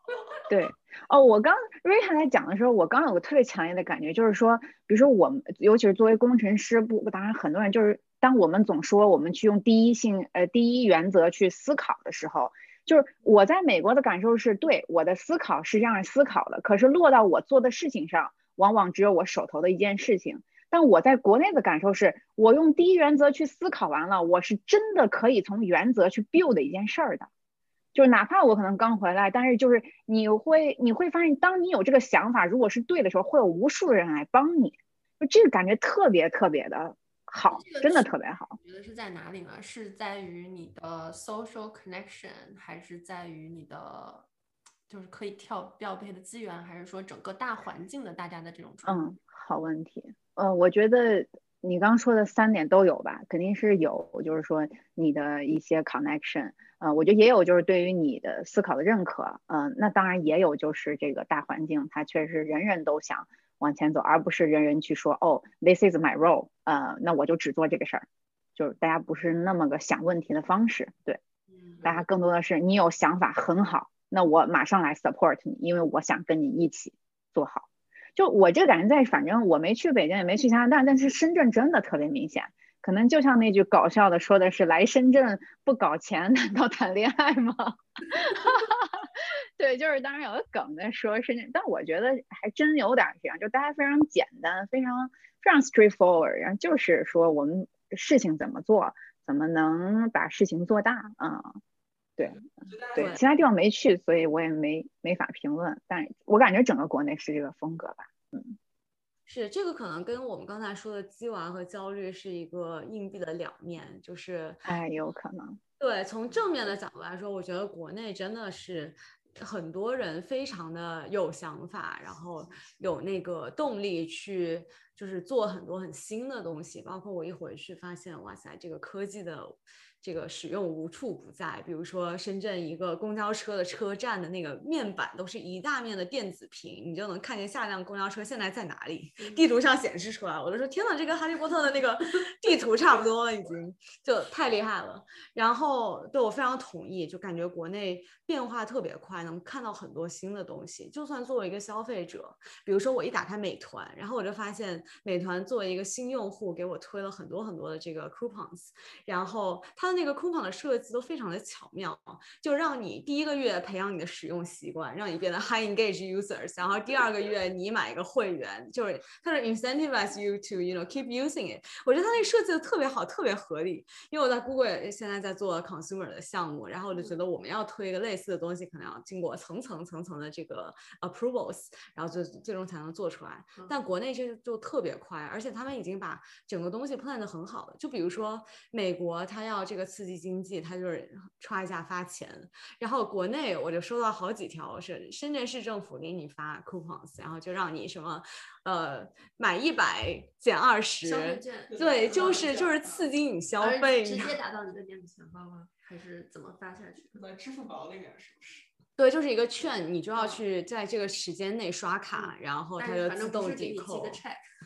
[LAUGHS] 对，哦，我刚瑞塔在讲的时候，我刚有个特别强烈的感觉，就是说，比如说我们，尤其是作为工程师，不，当然很多人就是，当我们总说我们去用第一性，呃，第一原则去思考的时候。就是我在美国的感受是对我的思考是这样思考的，可是落到我做的事情上，往往只有我手头的一件事情。但我在国内的感受是，我用第一原则去思考完了，我是真的可以从原则去 build 一件事儿的。就是哪怕我可能刚回来，但是就是你会你会发现，当你有这个想法，如果是对的时候，会有无数人来帮你，就这个感觉特别特别的。好，真的特别好。我觉得是在哪里呢？是在于你的 social connection，还是在于你的就是可以跳调配的资源，还是说整个大环境的大家的这种？嗯，好问题。呃，我觉得你刚说的三点都有吧，肯定是有，就是说你的一些 connection，呃，我觉得也有就是对于你的思考的认可，嗯，那当然也有就是这个大环境，它确实人人都想。往前走，而不是人人去说哦，this is my role，呃，那我就只做这个事儿，就是大家不是那么个想问题的方式，对，大家更多的是你有想法很好，那我马上来 support 你，因为我想跟你一起做好。就我这感觉在，反正我没去北京，也没去加拿大，但是深圳真的特别明显，可能就像那句搞笑的说的是，来深圳不搞钱，难道谈恋爱吗？[LAUGHS] 对，就是当然有个梗在说深圳，但我觉得还真有点这样，就大家非常简单，非常非常 straightforward，然后就是说我们事情怎么做，怎么能把事情做大啊？对对，其他地方没去，所以我也没没法评论，但我感觉整个国内是这个风格吧。嗯，是这个可能跟我们刚才说的鸡娃和焦虑是一个硬币的两面，就是哎，有可能。对，从正面的角度来说，我觉得国内真的是。很多人非常的有想法，然后有那个动力去，就是做很多很新的东西。包括我一回去发现，哇塞，这个科技的。这个使用无处不在，比如说深圳一个公交车的车站的那个面板都是一大面的电子屏，你就能看见下一辆公交车现在在哪里，地图上显示出来。我就说天呐，这跟哈利波特的那个 [LAUGHS] 地图差不多了，已经就太厉害了。然后对我非常同意，就感觉国内变化特别快，能看到很多新的东西。就算作为一个消费者，比如说我一打开美团，然后我就发现美团作为一个新用户，给我推了很多很多的这个 coupons，然后它。它那个 coupon 的设计都非常的巧妙，就让你第一个月培养你的使用习惯，让你变得 high engaged users，然后第二个月你买一个会员，就是它是 incentivize you to you know keep using it。我觉得它那设计的特别好，特别合理。因为我在 Google 现在在做 consumer 的项目，然后我就觉得我们要推一个类似的东西，可能要经过层层层层的这个 approvals，然后最最终才能做出来。但国内这就特别快，而且他们已经把整个东西 plan 的很好了。就比如说美国，它要这个刺激经济，它就是歘一下发钱。然后国内我就收到好几条是深圳市政府给你发 coupons，然后就让你什么呃买一百减二十，对，就是就是刺激你消费，直接打到你的电子钱包吗？还是怎么发下去？在支付宝里面是不是？对，就是一个券，你就要去在这个时间内刷卡，然后它就自动抵扣。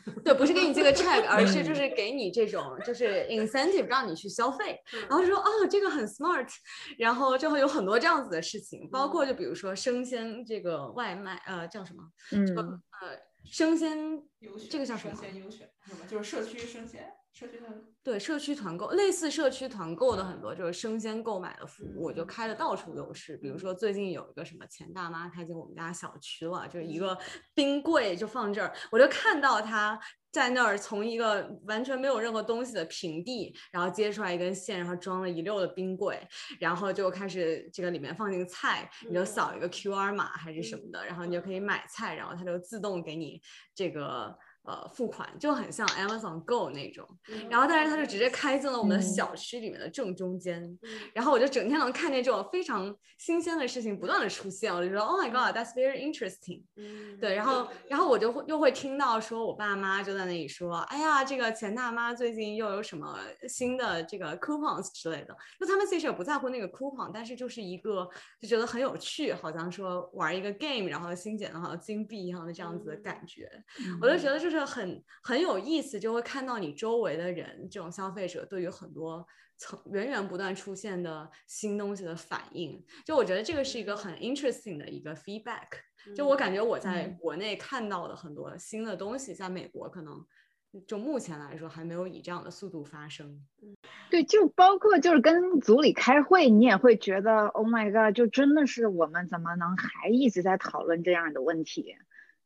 [LAUGHS] 对，不是给你寄个 check，而是就是给你这种就是 incentive 让你去消费，然后说哦这个很 smart，然后就会有很多这样子的事情，包括就比如说生鲜这个外卖，呃叫什么？嗯，呃生鲜这个叫什么？生鲜优选什么？就是社区生鲜。社区团对社区团购，类似社区团购的很多就是生鲜购买的服务，就开的到处都是。比如说最近有一个什么钱大妈开进我们家小区了，就是一个冰柜就放这儿，我就看到他在那儿从一个完全没有任何东西的平地，然后接出来一根线，然后装了一溜的冰柜，然后就开始这个里面放进菜，你就扫一个 QR 码还是什么的，然后你就可以买菜，然后它就自动给你这个。呃，付款就很像 Amazon Go 那种，然后但是它就直接开进了我们的小区里面的正中间，然后我就整天能看见这种非常新鲜的事情不断的出现，我就觉得 Oh my God，that's very interesting。对，然后然后我就会又会听到说我爸妈就在那里说，哎呀，这个钱大妈最近又有什么新的这个 coupons 之类的，就他们其实也不在乎那个 coupon，但是就是一个就觉得很有趣，好像说玩一个 game，然后新捡的好像金币一样的这样子的感觉，我就觉得就是。是很很有意思，就会看到你周围的人，这种消费者对于很多层源源不断出现的新东西的反应。就我觉得这个是一个很 interesting 的一个 feedback。就我感觉我在国内看到的很多新的东西，在美国可能就目前来说还没有以这样的速度发生。对，就包括就是跟组里开会，你也会觉得 Oh my God，就真的是我们怎么能还一直在讨论这样的问题？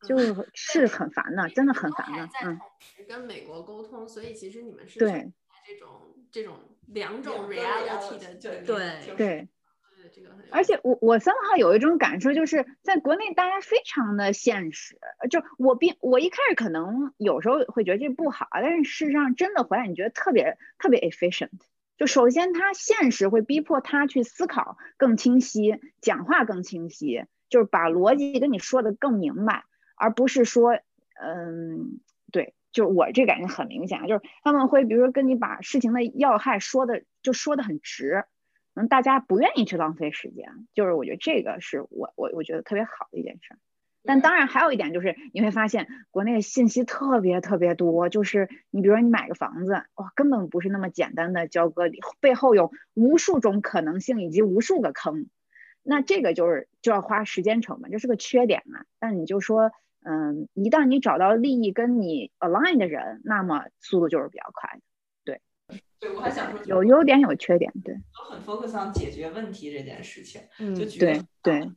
就是很烦的，真的很烦的。嗯，跟美国沟通，所以其实你们是对这种这种两种 reality 的对对对。而且我我三号有一种感受，就是在国内大家非常的现实。就我并我一开始可能有时候会觉得这不好，但是事实上真的回来你觉得特别特别 efficient。就首先他现实会逼迫他去思考更清晰，讲话更清晰，就是把逻辑跟你说的更明白。而不是说，嗯，对，就我这感觉很明显啊，就是他们会比如说跟你把事情的要害说的就说的很直，嗯，大家不愿意去浪费时间，就是我觉得这个是我我我觉得特别好的一件事。但当然还有一点就是你会发现国内信息特别特别多，就是你比如说你买个房子，哇，根本不是那么简单的交割，背后有无数种可能性以及无数个坑，那这个就是就要花时间成本，这是个缺点嘛。但你就说。嗯，一旦你找到利益跟你 align 的人，那么速度就是比较快的。对，对我还想说，有优点有缺点，对。都很 focus on 解决问题这件事情，就举对对。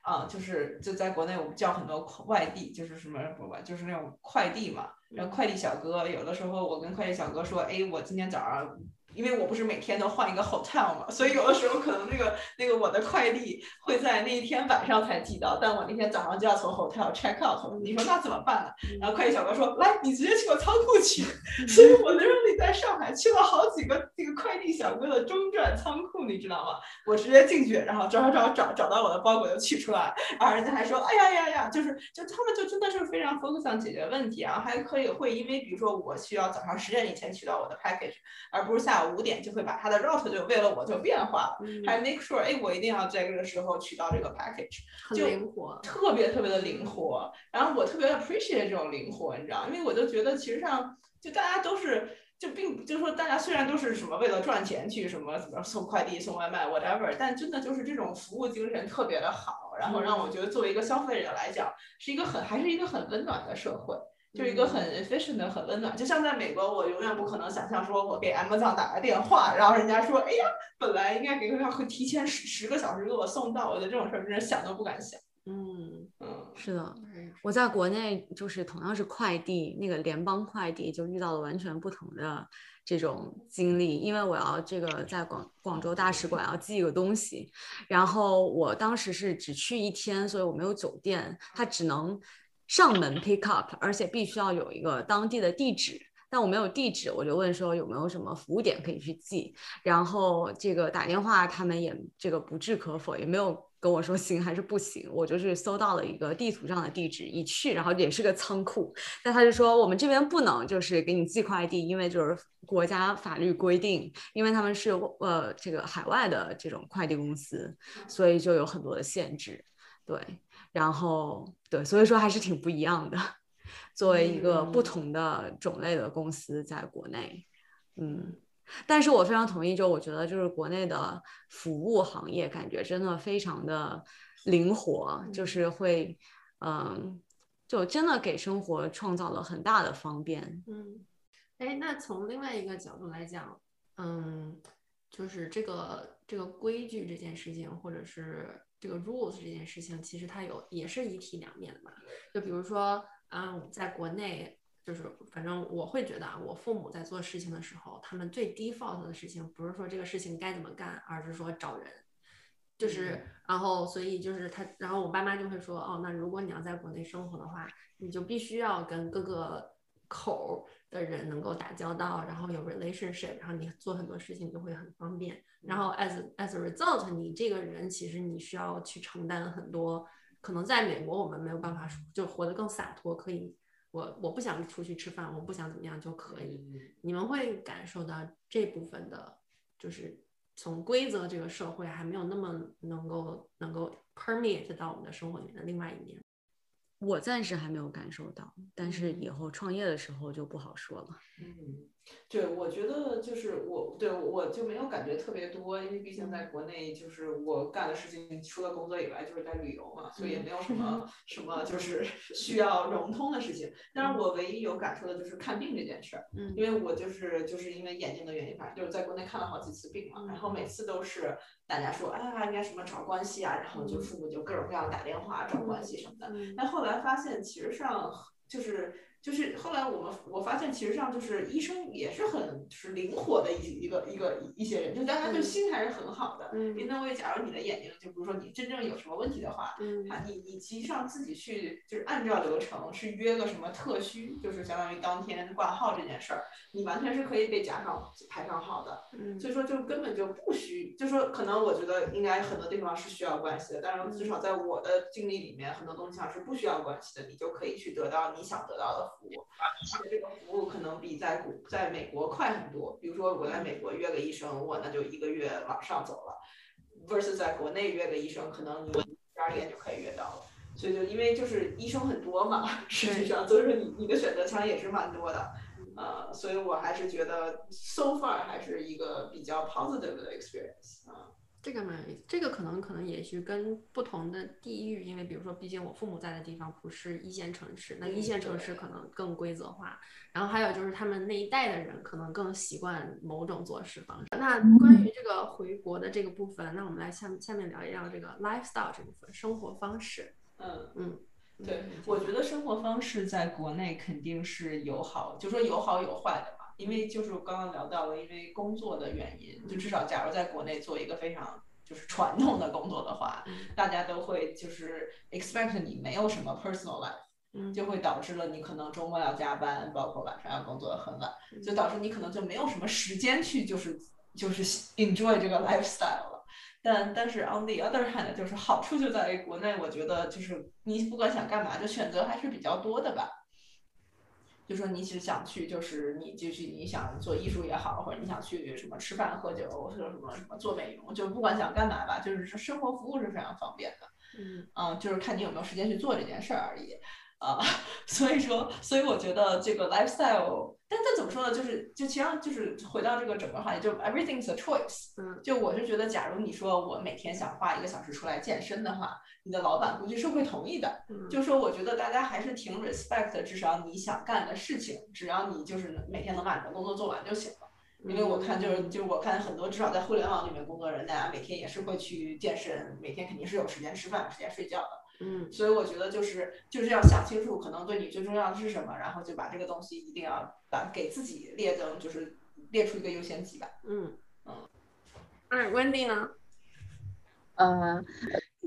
啊，就是就在国内，我们叫很多快递，就是什么不管，就是那种快递嘛。然后快递小哥，有的时候我跟快递小哥说，哎，我今天早上。因为我不是每天都换一个 hotel 嘛，所以有的时候可能那个那个我的快递会在那一天晚上才寄到，但我那天早上就要从 hotel check out。你说那怎么办呢？然后快递小哥说：“来，你直接去我仓库取。[LAUGHS] ”所以我那时候在上海去了好几个这个快递小哥的中转仓库，你知道吗？我直接进去，然后找找找找找到我的包裹就取出来，然后人家还说：“哎呀呀呀！”就是就他们就真的是非常 focus on 解决问题，然后还可以会因为比如说我需要早上十点以前取到我的 package，而不是下午。五点就会把它的 route 就为了我就变化了，还 make sure 哎，我一定要在这个时候取到这个 package，就灵活，特别特别的灵活。然后我特别 appreciate 这种灵活，你知道，因为我就觉得其实上就大家都是就并就是说大家虽然都是什么为了赚钱去什么怎么送快递送外卖 whatever，但真的就是这种服务精神特别的好，然后让我觉得作为一个消费者来讲，是一个很还是一个很温暖的社会。就一个很 efficient 的、很温暖，就像在美国，我永远不可能想象说，我给 Amazon 打个电话，然后人家说，哎呀，本来应该给他会提前十十个小时给我送到，我觉得这种事儿真是想都不敢想。嗯嗯，是的，我在国内就是同样是快递，那个联邦快递就遇到了完全不同的这种经历，因为我要这个在广广州大使馆要寄一个东西，然后我当时是只去一天，所以我没有酒店，他只能。上门 pick up，而且必须要有一个当地的地址，但我没有地址，我就问说有没有什么服务点可以去寄，然后这个打电话他们也这个不置可否，也没有跟我说行还是不行，我就是搜到了一个地图上的地址，一去然后也是个仓库，但他就说我们这边不能就是给你寄快递，因为就是国家法律规定，因为他们是呃这个海外的这种快递公司，所以就有很多的限制，对，然后对，所以说还是挺不一样的。作为一个不同的种类的公司，在国内，嗯，但是我非常同意，就我觉得就是国内的服务行业，感觉真的非常的灵活，就是会，嗯，就真的给生活创造了很大的方便。嗯，哎，那从另外一个角度来讲，嗯，就是这个这个规矩这件事情，或者是这个 rules 这件事情，其实它有也是一体两面的嘛，就比如说。嗯，在国内就是，反正我会觉得啊，我父母在做事情的时候，他们最 default 的事情不是说这个事情该怎么干，而是说找人，就是，然后所以就是他，然后我爸妈就会说，哦，那如果你要在国内生活的话，你就必须要跟各个口的人能够打交道，然后有 relationship，然后你做很多事情就会很方便。然后 as as a result，你这个人其实你需要去承担很多。可能在美国，我们没有办法就活得更洒脱，可以，我我不想出去吃饭，我不想怎么样就可以。你们会感受到这部分的，就是从规则这个社会还没有那么能够能够 permeate 到我们的生活里面的另外一面。我暂时还没有感受到，但是以后创业的时候就不好说了。嗯。对，我觉得就是我对我就没有感觉特别多，因为毕竟在国内，就是我干的事情除了工作以外就是在旅游嘛，所以也没有什么什么就是需要融通的事情。但是我唯一有感受的就是看病这件事儿，嗯，因为我就是就是因为眼睛的原因，反正就是在国内看了好几次病嘛，然后每次都是大家说啊应该什么找关系啊，然后就父母就各种各样打电话找关系什么的，但后来发现其实上就是。就是后来我们我发现，其实上就是医生也是很就是灵活的一一个一个一些人，就大家就心还是很好的。嗯，因为假如你的眼睛，就比如说你真正有什么问题的话，嗯，他你你实际上自己去就是按照流程去约个什么特需，就是相当于当天挂号这件事儿，你完全是可以被加上排上号的。嗯，所以说就根本就不需，就说可能我觉得应该很多地方是需要关系的，但是至少在我的经历里面，很多东西上是不需要关系的，你就可以去得到你想得到的。服务，而且这个服务可能比在古在美国快很多。比如说我在美国约个医生，我那就一个月往上走了；versus 在国内约个医生，可能你第二天就可以约到了。所以就因为就是医生很多嘛，实际上所以说你你的选择权也是蛮多的。呃，所以我还是觉得 so far 还是一个比较 positive 的 experience 啊。这个蛮，这个可能可能也许跟不同的地域，因为比如说，毕竟我父母在的地方不是一线城市，那一线城市可能更规则化。然后还有就是他们那一代的人可能更习惯某种做事方式。那关于这个回国的这个部分，那我们来下下面聊一聊这个 lifestyle 这部分，生活方式。嗯嗯，对，我觉得生活方式在国内肯定是有好，就说有好有坏的。因为就是我刚刚聊到了，因为工作的原因，就至少假如在国内做一个非常就是传统的工作的话，大家都会就是 expect 你没有什么 personal life，就会导致了你可能周末要加班，包括晚上要工作的很晚，就导致你可能就没有什么时间去就是就是 enjoy 这个 lifestyle 了。但但是 on the other hand，就是好处就在于国内，我觉得就是你不管想干嘛，就选择还是比较多的吧。就说你只想去，就是你就是你想做艺术也好，或者你想去什么吃饭喝酒，或者什么什么做美容，就不管想干嘛吧，就是生活服务是非常方便的。嗯，啊，就是看你有没有时间去做这件事儿而已。啊，[LAUGHS] 所以说，所以我觉得这个 lifestyle，但但怎么说呢？就是就其实就是回到这个整个行业，就 everything's a choice。嗯，就我是觉得，假如你说我每天想花一个小时出来健身的话，你的老板估计是会同意的。嗯，就说我觉得大家还是挺 respect，至少你想干的事情，只要你就是每天能把你的工作做完就行了。因为我看就是就是我看很多至少在互联网里面工作人，大家每天也是会去健身，每天肯定是有时间吃饭、时间睡觉的。嗯，所以我觉得就是就是要想清楚，可能对你最重要的是什么，然后就把这个东西一定要把给自己列成，就是列出一个优先级吧。嗯嗯。哎，Wendy 呢？嗯，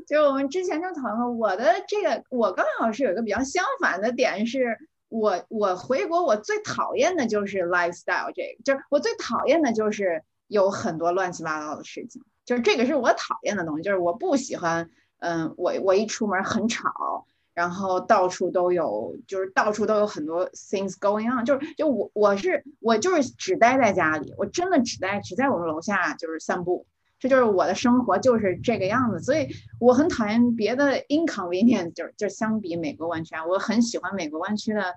就我们之前就讨论，我的这个我刚好是有一个比较相反的点，是我我回国我最讨厌的就是 lifestyle 这个，就是我最讨厌的就是有很多乱七八糟的事情，就是这个是我讨厌的东西，就是我不喜欢，嗯，我我一出门很吵。然后到处都有，就是到处都有很多 things going on，就是就我我是我就是只待在家里，我真的只待只在我们楼下就是散步，这就是我的生活就是这个样子，所以我很讨厌别的 inconvenient，就是就相比美国湾区，我很喜欢美国湾区的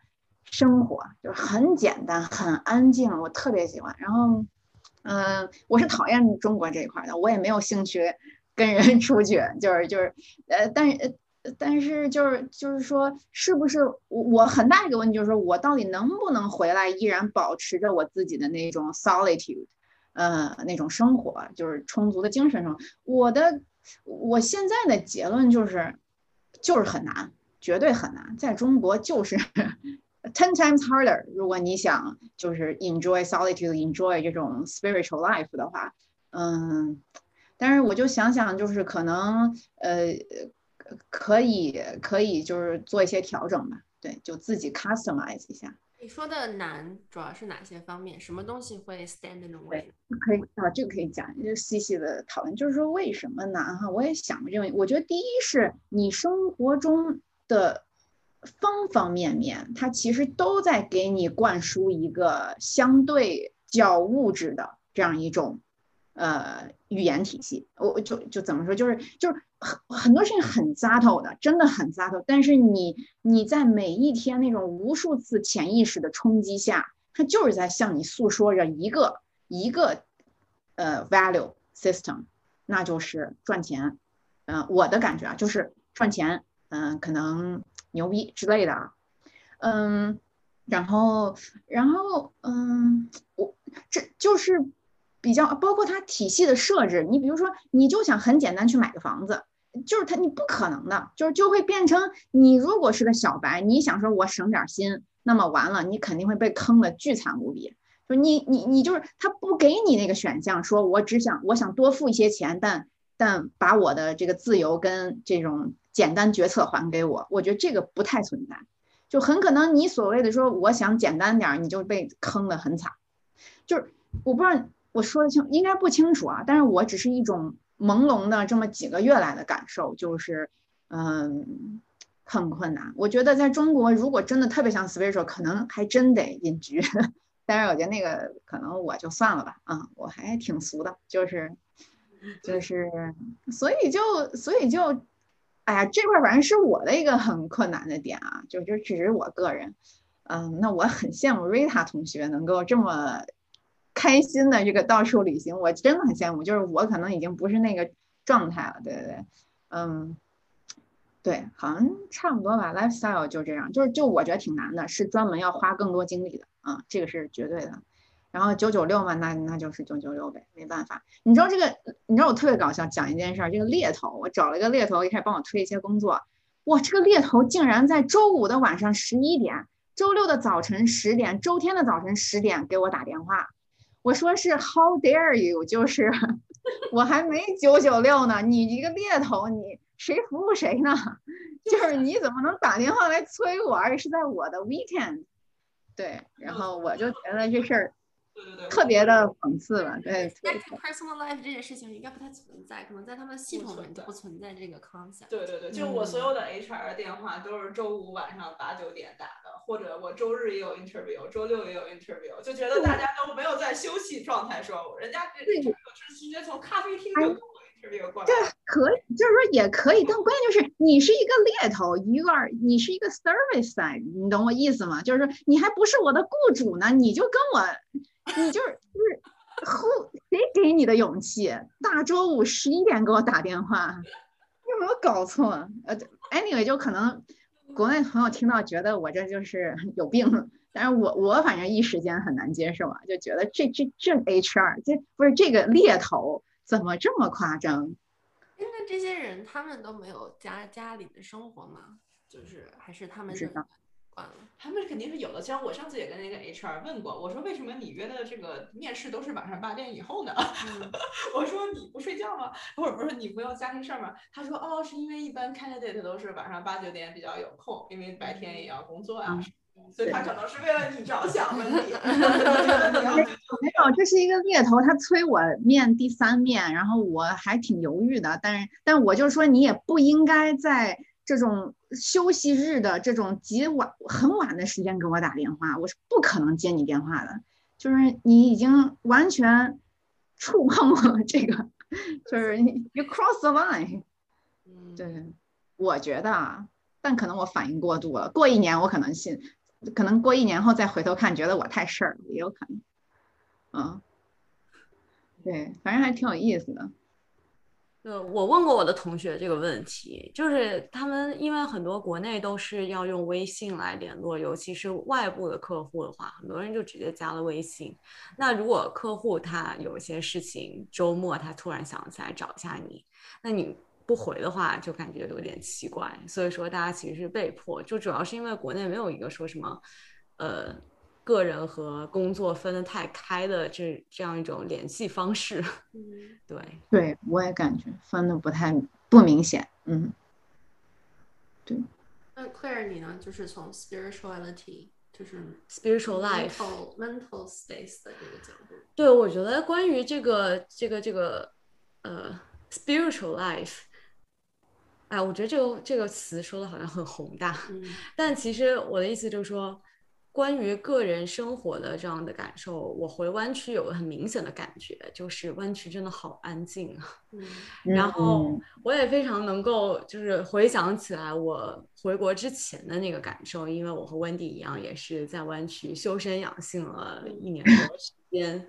生活，就是很简单很安静，我特别喜欢。然后，嗯，我是讨厌中国这一块的，我也没有兴趣跟人 [LAUGHS] 出去，就是就是呃，但是。但是就是就是说，是不是我我很大一个问题就是说我到底能不能回来，依然保持着我自己的那种 solitude，呃，那种生活，就是充足的精神生活。我的我现在的结论就是，就是很难，绝对很难，在中国就是 [LAUGHS] ten times harder。如果你想就是 enjoy solitude，enjoy 这种 spiritual life 的话，嗯，但是我就想想，就是可能呃。可以，可以，就是做一些调整吧。对，就自己 customize 一下。你说的难主要是哪些方面？什么东西会 stand in the way？可以啊，这个可以讲，就细细的讨论。就是说为什么难哈？我也想过这个问题。我觉得第一是你生活中的方方面面，它其实都在给你灌输一个相对较物质的这样一种呃语言体系。我就就怎么说？就是就是。很很多事情很扎头的，真的很扎头。但是你你在每一天那种无数次潜意识的冲击下，它就是在向你诉说着一个一个呃 value system，那就是赚钱。嗯，我的感觉啊，就是赚钱，嗯，可能牛逼之类的啊。嗯，然后然后嗯，我这就是比较包括它体系的设置。你比如说，你就想很简单去买个房子。就是它，你不可能的，就是就会变成你如果是个小白，你想说我省点心，那么完了，你肯定会被坑的巨惨无比。就你你你就是他不给你那个选项，说我只想我想多付一些钱，但但把我的这个自由跟这种简单决策还给我，我觉得这个不太存在。就很可能你所谓的说我想简单点，你就被坑的很惨。就是我不知道我说的清，应该不清楚啊，但是我只是一种。朦胧的这么几个月来的感受就是，嗯，很困难。我觉得在中国，如果真的特别想 spiritual，可能还真得隐居。[LAUGHS] 但是我觉得那个可能我就算了吧。啊，我还挺俗的，就是，就是，所以就，所以就，哎呀，这块反正是我的一个很困难的点啊，就就只是我个人。嗯，那我很羡慕瑞塔同学能够这么。开心的这个到处旅行，我真的很羡慕。就是我可能已经不是那个状态了，对对对，嗯，对，好像差不多吧。Lifestyle 就这样，就是就我觉得挺难的，是专门要花更多精力的啊，这个是绝对的。然后九九六嘛，那那就是九九六呗，没办法。你知道这个，你知道我特别搞笑，讲一件事儿，这个猎头，我找了一个猎头，一开始帮我推一些工作，哇，这个猎头竟然在周五的晚上十一点，周六的早晨十点，周天的早晨十点给我打电话。我说是 How dare you？就是 [LAUGHS] 我还没九九六呢，你一个猎头，你谁服务谁呢？[LAUGHS] 就是你怎么能打电话来催我，而且是在我的 weekend？对，然后我就觉得这事儿。特别的讽刺了，对。但是 personal life 这件事情应该不太存在，可能在他们系统里面不存在这个 concept。对对对，就我所有的 HR 电话都是周五晚上八九点打的，或者我周日也有 interview，周六也有 interview，就觉得大家都没有在休息状态，说人家这 interview 是直接从咖啡厅就。对，可以，就是说也可以，但关键就是你是一个猎头，you are，你是一个 service side，你懂我意思吗？就是说你还不是我的雇主呢，你就跟我，你就是就是 who 谁给你的勇气？大周五十一点给我打电话，有没有搞错？呃，anyway，就可能国内朋友听到觉得我这就是有病，但是我我反正一时间很难接受啊，就觉得这这这 HR 这不是这个猎头。怎么这么夸张？那这些人他们都没有家家里的生活吗？就是还是他们知道，他们肯定是有的。像我上次也跟那个 HR 问过，我说为什么你约的这个面试都是晚上八点以后呢？[LAUGHS] 我说你不睡觉吗？或者不是你不要家庭事儿吗？他说哦，是因为一般 candidate 都是晚上八九点比较有空，因为白天也要工作啊。所以他可能是为了你着想问题。[LAUGHS] 没有，这是一个猎头，他催我面第三面，然后我还挺犹豫的。但是，但我就说你也不应该在这种休息日的这种极晚很晚的时间给我打电话，我是不可能接你电话的。就是你已经完全触碰了这个，就是你 you cross the line。对，我觉得啊，但可能我反应过度了。过一年我可能信，可能过一年后再回头看，觉得我太事儿了，也有可能。嗯，对，反正还挺有意思的。呃，我问过我的同学这个问题，就是他们因为很多国内都是要用微信来联络，尤其是外部的客户的话，很多人就直接加了微信。那如果客户他有些事情，周末他突然想起来找一下你，那你不回的话，就感觉有点奇怪。所以说，大家其实是被迫，就主要是因为国内没有一个说什么，呃。个人和工作分得太开的这这样一种联系方式，嗯，[LAUGHS] 对，对我也感觉分的不太不明显，嗯，对。那 Claire 你呢？就是从 spirituality，就是 spiritual life mental space 的这个角度。对，我觉得关于这个这个这个呃 spiritual life，哎，我觉得这个这个词说的好像很宏大，但其实我的意思就是说。关于个人生活的这样的感受，我回湾区有个很明显的感觉，就是湾区真的好安静啊。然后我也非常能够就是回想起来我回国之前的那个感受，因为我和温迪一样，也是在湾区修身养性了一年多时间。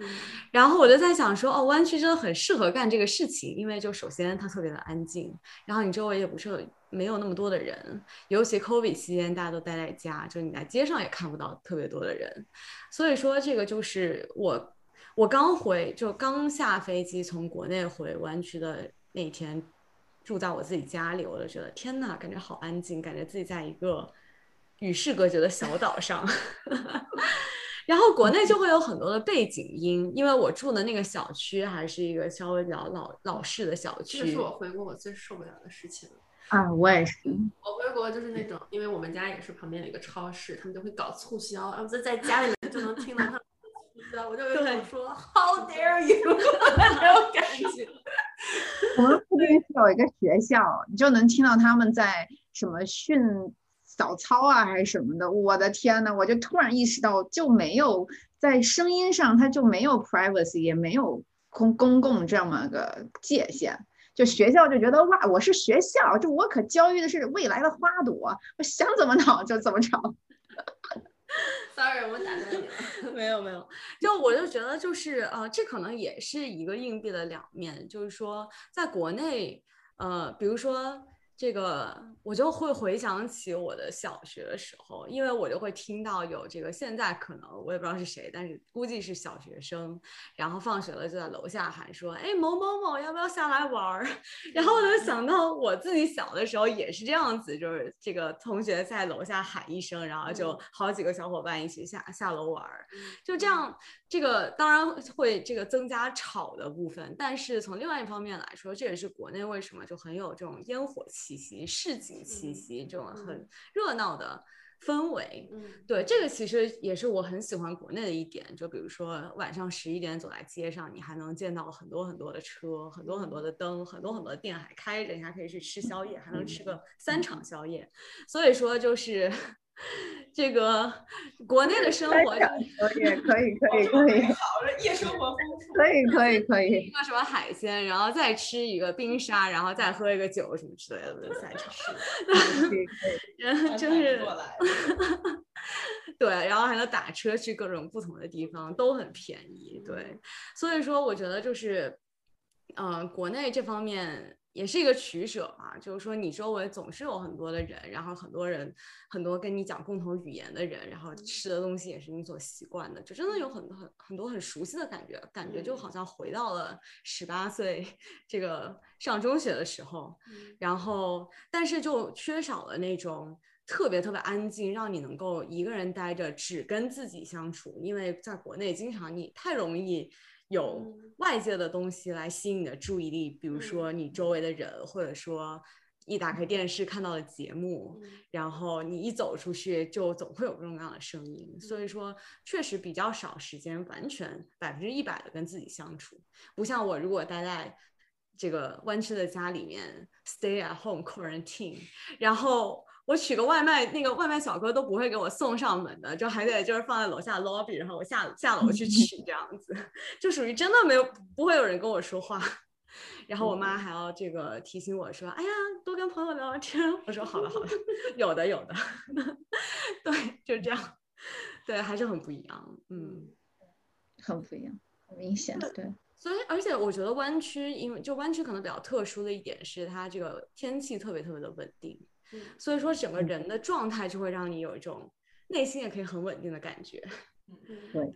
然后我就在想说，哦，湾区真的很适合干这个事情，因为就首先它特别的安静，然后你周围也不是。没有那么多的人，尤其 COVID 期间大家都待在家，就你在街上也看不到特别多的人。所以说，这个就是我我刚回就刚下飞机从国内回湾区的那天，住在我自己家里，我就觉得天呐，感觉好安静，感觉自己在一个与世隔绝的小岛上。[LAUGHS] 然后国内就会有很多的背景音，因为我住的那个小区还是一个稍微比较老老式的小区。这是我回国我最受不了的事情。啊，我也是。我回国就是那种，因为我们家也是旁边有一个超市，他们就会搞促销，然后在在家里面就能听到他们促销，我就有种说 How dare you [LAUGHS] 那种感觉。[LAUGHS] 我们附近是有一个学校，你就能听到他们在什么训早操啊，还是什么的。我的天呐，我就突然意识到，就没有在声音上，它就没有 privacy，也没有公公共这么个界限。就学校就觉得哇，我是学校，就我可教育的是未来的花朵，我想怎么吵就怎么吵。Sorry，我打断你了。[LAUGHS] 没有没有，就我就觉得就是呃，这可能也是一个硬币的两面，就是说在国内呃，比如说。这个我就会回想起我的小学的时候，因为我就会听到有这个，现在可能我也不知道是谁，但是估计是小学生，然后放学了就在楼下喊说：“哎，某某某，要不要下来玩儿？” [LAUGHS] 然后我就想到我自己小的时候也是这样子，就是这个同学在楼下喊一声，然后就好几个小伙伴一起下下楼玩儿，就这样。这个当然会这个增加吵的部分，但是从另外一方面来说，这也是国内为什么就很有这种烟火气息、市井气息这种很热闹的氛围。对，这个其实也是我很喜欢国内的一点。就比如说晚上十一点走在街上，你还能见到很多很多的车，很多很多的灯，很多很多的店还开着，你还可以去吃宵夜，还能吃个三场宵夜。所以说就是。[LAUGHS] 这个国内的生活可以可以可以可以，好了，夜生活丰富可以可以可以，什么海鲜，然后再吃一个冰沙，然后再喝一个酒什么之类的三场，[LAUGHS] 然后就是 [LAUGHS] 对，然后还能打车去各种不同的地方，都很便宜。对，所以说我觉得就是，嗯，国内这方面。也是一个取舍嘛，就是说你周围总是有很多的人，然后很多人，很多跟你讲共同语言的人，然后吃的东西也是你所习惯的，就真的有很多很很多很熟悉的感觉，感觉就好像回到了十八岁这个上中学的时候，然后但是就缺少了那种特别特别安静，让你能够一个人待着，只跟自己相处，因为在国内经常你太容易。有外界的东西来吸引你的注意力，比如说你周。围的人，或者说一打开电视看到的节目，然后你一走出去就总会有各种各样的声音，所以说确实比较少时间完全百分之一百的跟自己相处，不像我如果待在这个弯曲的家里面 stay at home quarantine，然后我取个外卖，那个外卖小哥都不会给我送上门的，就还得就是放在楼下 lobby，然后我下下楼去取这样子，[LAUGHS] 就属于真的没有不会有人跟我说话。[LAUGHS] 然后我妈还要这个提醒我说：“哎呀，多跟朋友聊聊天。[LAUGHS] ”我说：“好的，好的，有的，有的。”对，就这样。对，还是很不一样。嗯，很不一样，很明显。对。所以，而且我觉得湾区，因为就湾区可能比较特殊的一点是，它这个天气特别特别的稳定。嗯。所以说，整个人的状态就会让你有一种内心也可以很稳定的感觉。嗯，对。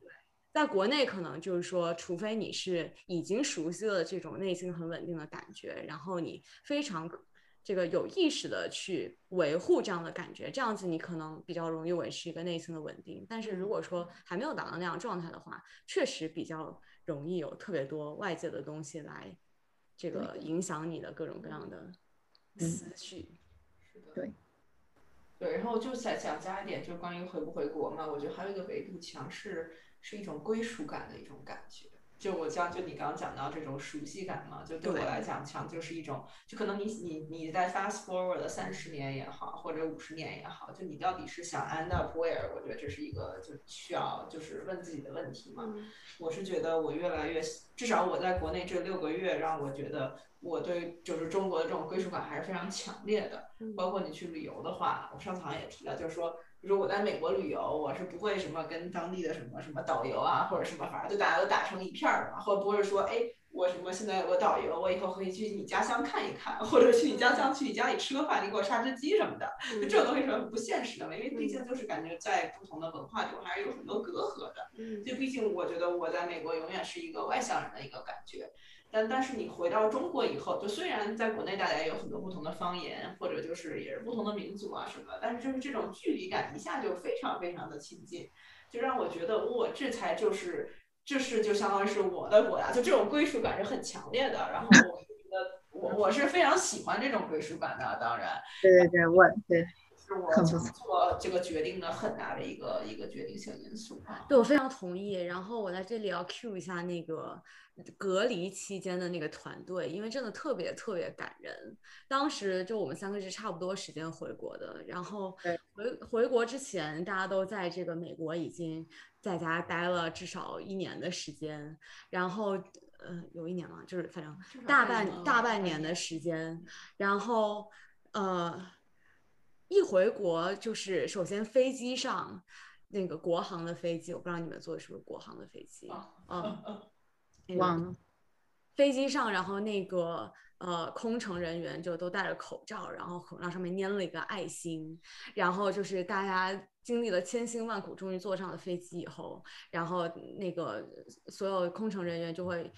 在国内，可能就是说，除非你是已经熟悉了这种内心很稳定的感觉，然后你非常这个有意识的去维护这样的感觉，这样子你可能比较容易维持一个内心的稳定。但是如果说还没有达到那样状态的话，确实比较容易有特别多外界的东西来这个影响你的各种各样的思绪。对，对，然后就想想加一点，就关于回不回国嘛，我觉得还有一个维度强是。是一种归属感的一种感觉，就我像就你刚刚讲到这种熟悉感嘛，就对我来讲，强就是一种，就可能你你你在 fast forward 的三十年也好，或者五十年也好，就你到底是想 end up where？我觉得这是一个就需要就是问自己的问题嘛。我是觉得我越来越，至少我在国内这六个月，让我觉得我对就是中国的这种归属感还是非常强烈的。包括你去旅游的话，我上次好像也提到，就是说。比如我在美国旅游，我是不会什么跟当地的什么什么导游啊，或者什么，反正就大家都打成一片儿的嘛，或者不会说，哎，我什么现在有个导游，我以后可以去你家乡看一看，或者去你家乡去你家里吃个饭，你给我杀只鸡什么的，就这种东西是很不现实的嘛，因为毕竟就是感觉在不同的文化中还是有很多隔阂的，就毕竟我觉得我在美国永远是一个外向人的一个感觉。但但是你回到中国以后，就虽然在国内大家有很多不同的方言，或者就是也是不同的民族啊什么，但是就是这种距离感一下就非常非常的亲近，就让我觉得我这才就是这是就相当于是我的国家，就这种归属感是很强烈的。然后我觉得我我是非常喜欢这种归属感的，当然，对对对，我对。是我做这个决定的很大的一个一个决定性因素啊。对我非常同意。然后我在这里要 cue 一下那个隔离期间的那个团队，因为真的特别特别感人。当时就我们三个是差不多时间回国的，然后回回国之前，大家都在这个美国已经在家待了至少一年的时间，然后呃有一年嘛，就是反正大半大半年的时间，然后呃。一回国就是首先飞机上那个国航的飞机，我不知道你们坐的是不是国航的飞机啊？[LAUGHS] 忘了。飞机上，然后那个呃空乘人员就都戴着口罩，然后口罩上面粘了一个爱心，然后就是大家经历了千辛万苦，终于坐上了飞机以后，然后那个所有空乘人员就会。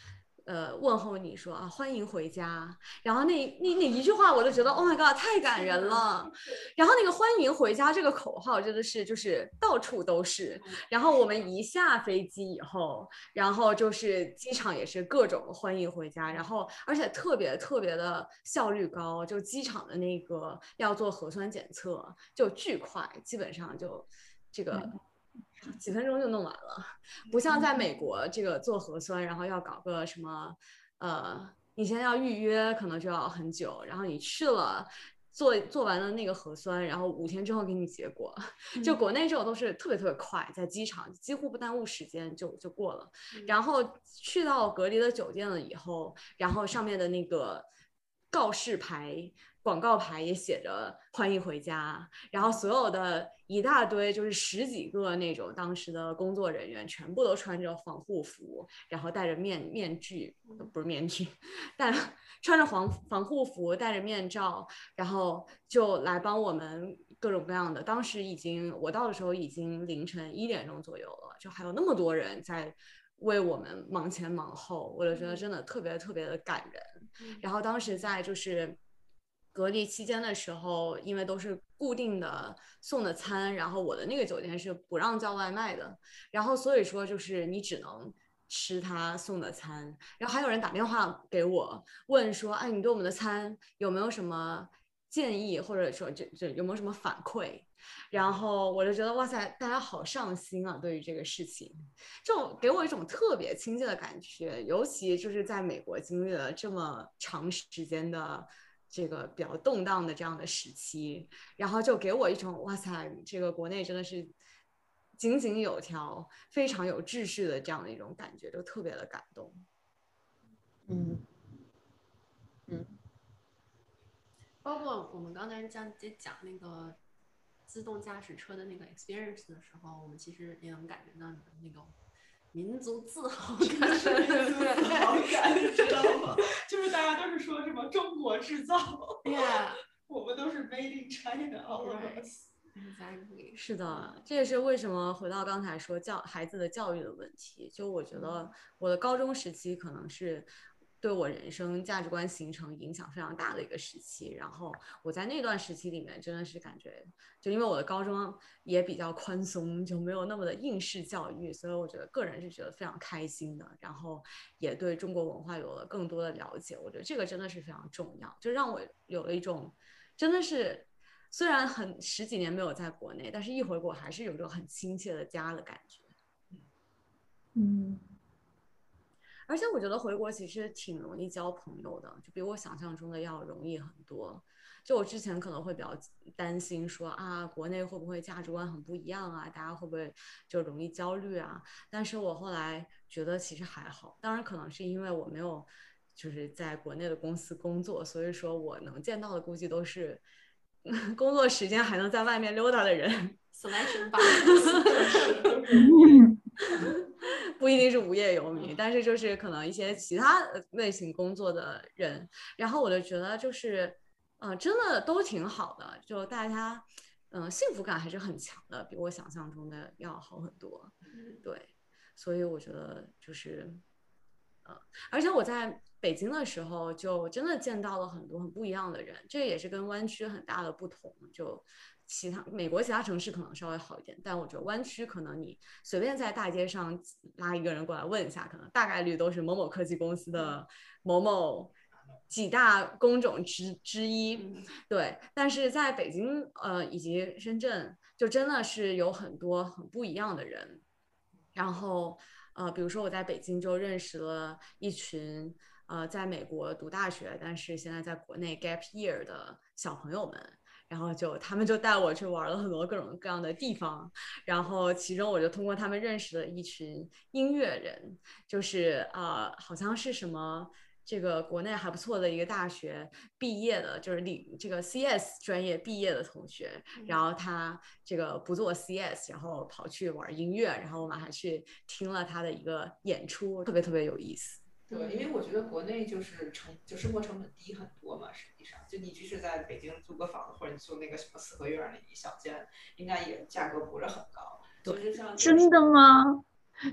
呃，问候你说啊，欢迎回家。然后那那那一句话，我就觉得，Oh my god，太感人了。然后那个欢迎回家这个口号真的是就是到处都是。然后我们一下飞机以后，然后就是机场也是各种欢迎回家。然后而且特别特别的效率高，就机场的那个要做核酸检测就巨快，基本上就这个。几分钟就弄完了，不像在美国这个做核酸，然后要搞个什么，呃，你先要预约，可能就要很久，然后你去了，做做完了那个核酸，然后五天之后给你结果。就国内这种都是特别特别快，在机场几乎不耽误时间就就过了。然后去到隔离的酒店了以后，然后上面的那个告示牌。广告牌也写着欢迎回家，然后所有的一大堆就是十几个那种当时的工作人员，全部都穿着防护服，然后戴着面面具，不是面具，戴穿着防防护服，戴着面罩，然后就来帮我们各种各样的。当时已经我到的时候已经凌晨一点钟左右了，就还有那么多人在为我们忙前忙后，我就觉得真的特别特别的感人。然后当时在就是。隔离期间的时候，因为都是固定的送的餐，然后我的那个酒店是不让叫外卖的，然后所以说就是你只能吃他送的餐。然后还有人打电话给我问说，哎，你对我们的餐有没有什么建议，或者说这这有没有什么反馈？然后我就觉得哇塞，大家好上心啊！对于这个事情，这种给我一种特别亲切的感觉。尤其就是在美国经历了这么长时间的这个比较动荡的这样的时期，然后就给我一种哇塞，这个国内真的是井井有条、非常有秩序的这样的一种感觉，就特别的感动。嗯嗯，包括我们刚才讲在讲那个。自动驾驶车的那个 experience 的时候，我们其实也能感觉到你的那种民族自豪感，[LAUGHS] 自豪感，知道吗？[LAUGHS] 就是大家都是说什么中国制造，Yeah，[LAUGHS] 我们都是 made in China，all of us。Exactly. 是的，这也是为什么回到刚才说教孩子的教育的问题。就我觉得我的高中时期可能是。对我人生价值观形成影响非常大的一个时期，然后我在那段时期里面真的是感觉，就因为我的高中也比较宽松，就没有那么的应试教育，所以我觉得个人是觉得非常开心的，然后也对中国文化有了更多的了解，我觉得这个真的是非常重要，就让我有了一种真的是虽然很十几年没有在国内，但是一回国还是有一种很亲切的家的感觉，嗯。而且我觉得回国其实挺容易交朋友的，就比我想象中的要容易很多。就我之前可能会比较担心说啊，国内会不会价值观很不一样啊，大家会不会就容易焦虑啊？但是我后来觉得其实还好。当然可能是因为我没有就是在国内的公司工作，所以说我能见到的估计都是 [LAUGHS] 工作时间还能在外面溜达的人。selection [LAUGHS] 吧。[LAUGHS] 不一定是无业游民，但是就是可能一些其他类型工作的人，然后我就觉得就是，呃，真的都挺好的，就大家，嗯，幸福感还是很强的，比我想象中的要好很多。对，所以我觉得就是，呃，而且我在北京的时候，就真的见到了很多很不一样的人，这也是跟湾区很大的不同，就。其他美国其他城市可能稍微好一点，但我觉得湾区可能你随便在大街上拉一个人过来问一下，可能大概率都是某某科技公司的某某几大工种之之一。对，但是在北京呃以及深圳，就真的是有很多很不一样的人。然后呃，比如说我在北京就认识了一群呃在美国读大学，但是现在在国内 gap year 的小朋友们。然后就他们就带我去玩了很多各种各样的地方，然后其中我就通过他们认识了一群音乐人，就是呃好像是什么这个国内还不错的一个大学毕业的，就是理这个 CS 专业毕业的同学，然后他这个不做 CS，然后跑去玩音乐，然后我们还去听了他的一个演出，特别特别有意思。对，因为我觉得国内就是成就生活成本低很多嘛，实际上就你即使在北京租个房子，或者你租那个什么四合院里一小间，应该也价格不是很高。就是像真的吗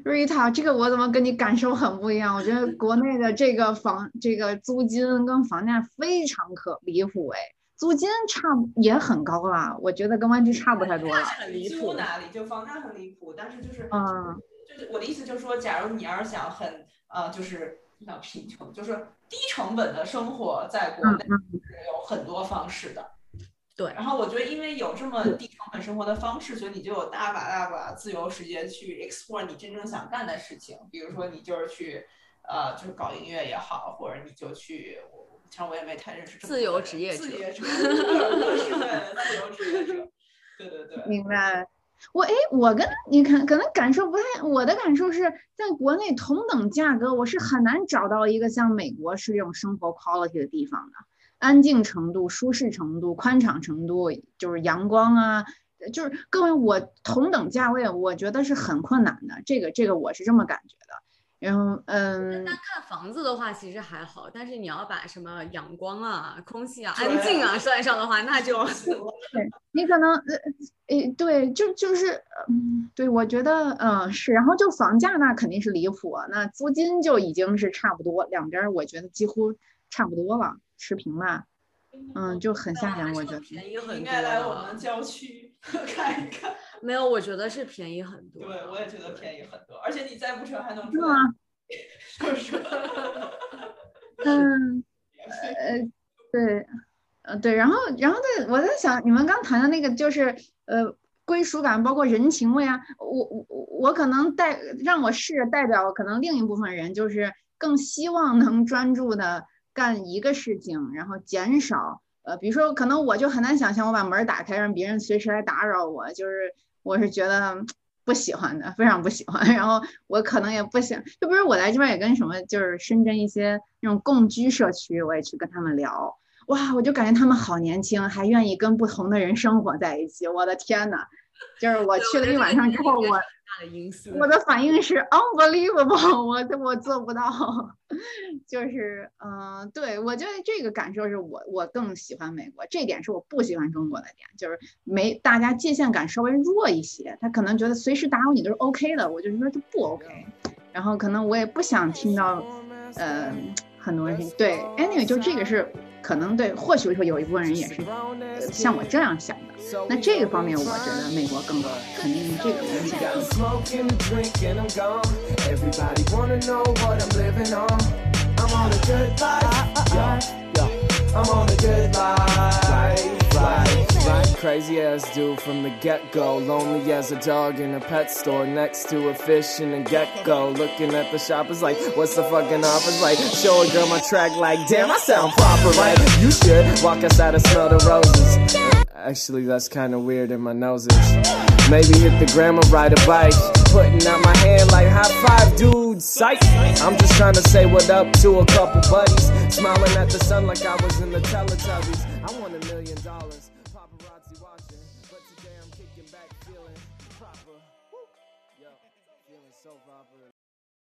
，Rita，这个我怎么跟你感受很不一样？我觉得国内的这个房这个租金跟房价非常可离谱哎，租金差也很高啦，我觉得跟湾区差不太多了。很离谱哪里？就房价很离谱，但是就是嗯，就是我的意思就是说，假如你要是想很呃，就是。叫贫穷，就是低成本的生活，在国内是有很多方式的。对，然后我觉得，因为有这么低成本生活的方式，所以你就有大把大把自由时间去 explore 你真正想干的事情。比如说，你就是去，呃，就是搞音乐也好，或者你就去，像我也没太认识自由职业者，自由职业者，[LAUGHS] 对对对，明白。我哎，我跟你看，可能感受不太。我的感受是在国内同等价格，我是很难找到一个像美国是这种生活 quality 的地方的，安静程度、舒适程度、宽敞程度，就是阳光啊，就是各位，我同等价位，我觉得是很困难的。这个这个，我是这么感觉的。然后，嗯，那看房子的话，其实还好，但是你要把什么阳光啊、空气啊、安静啊算上的话，那就对你可能，呃，诶，对，就就是，嗯，对，我觉得，嗯，是，然后就房价那肯定是离谱，那租金就已经是差不多，两边我觉得几乎差不多了，持平吧，嗯，就很吓人，我觉得便宜很多，应该来我们郊区看一看。[LAUGHS] 没有，我觉得是便宜很多。对，我也觉得便宜很多，而且你再不成还能住。是吗？是不是？嗯，呃，对，呃，对，然后然后对，我在想你们刚谈的那个就是呃归属感，包括人情味啊，我我我可能代让我试着代表可能另一部分人，就是更希望能专注的干一个事情，然后减少呃，比如说可能我就很难想象我把门打开让别人随时来打扰我，就是我是觉得。不喜欢的，非常不喜欢。[LAUGHS] 然后我可能也不想，就不是我来这边也跟什么，就是深圳一些那种共居社区，我也去跟他们聊。哇，我就感觉他们好年轻，还愿意跟不同的人生活在一起。我的天呐，就是我去了一晚上之后，我。我的反应是 unbelievable，我我做不到，[LAUGHS] 就是嗯，对我觉得这个感受是我我更喜欢美国，这点是我不喜欢中国的点，就是没大家界限感稍微弱一些，他可能觉得随时打扰你都是 OK 的，我就说这不 OK，然后可能我也不想听到，呃，很多人对，anyway 就这个是。可能对，或许说有一部分人也是像我这样想的。那这个方面，我觉得美国更多，肯定这个东西 Crazy ass dude from the get go. Lonely as a dog in a pet store next to a fish and a gecko. Looking at the shoppers like, what's the fucking offers like? Show a girl my track like, damn, I sound proper, right? You should walk outside and smell the roses. Actually, that's kinda weird in my noses. Maybe hit the grandma, ride a bike. Putting out my hand like high five, dude. Psych. I'm just trying to say what up to a couple buddies. Smiling at the sun like I was in the Teletubbies.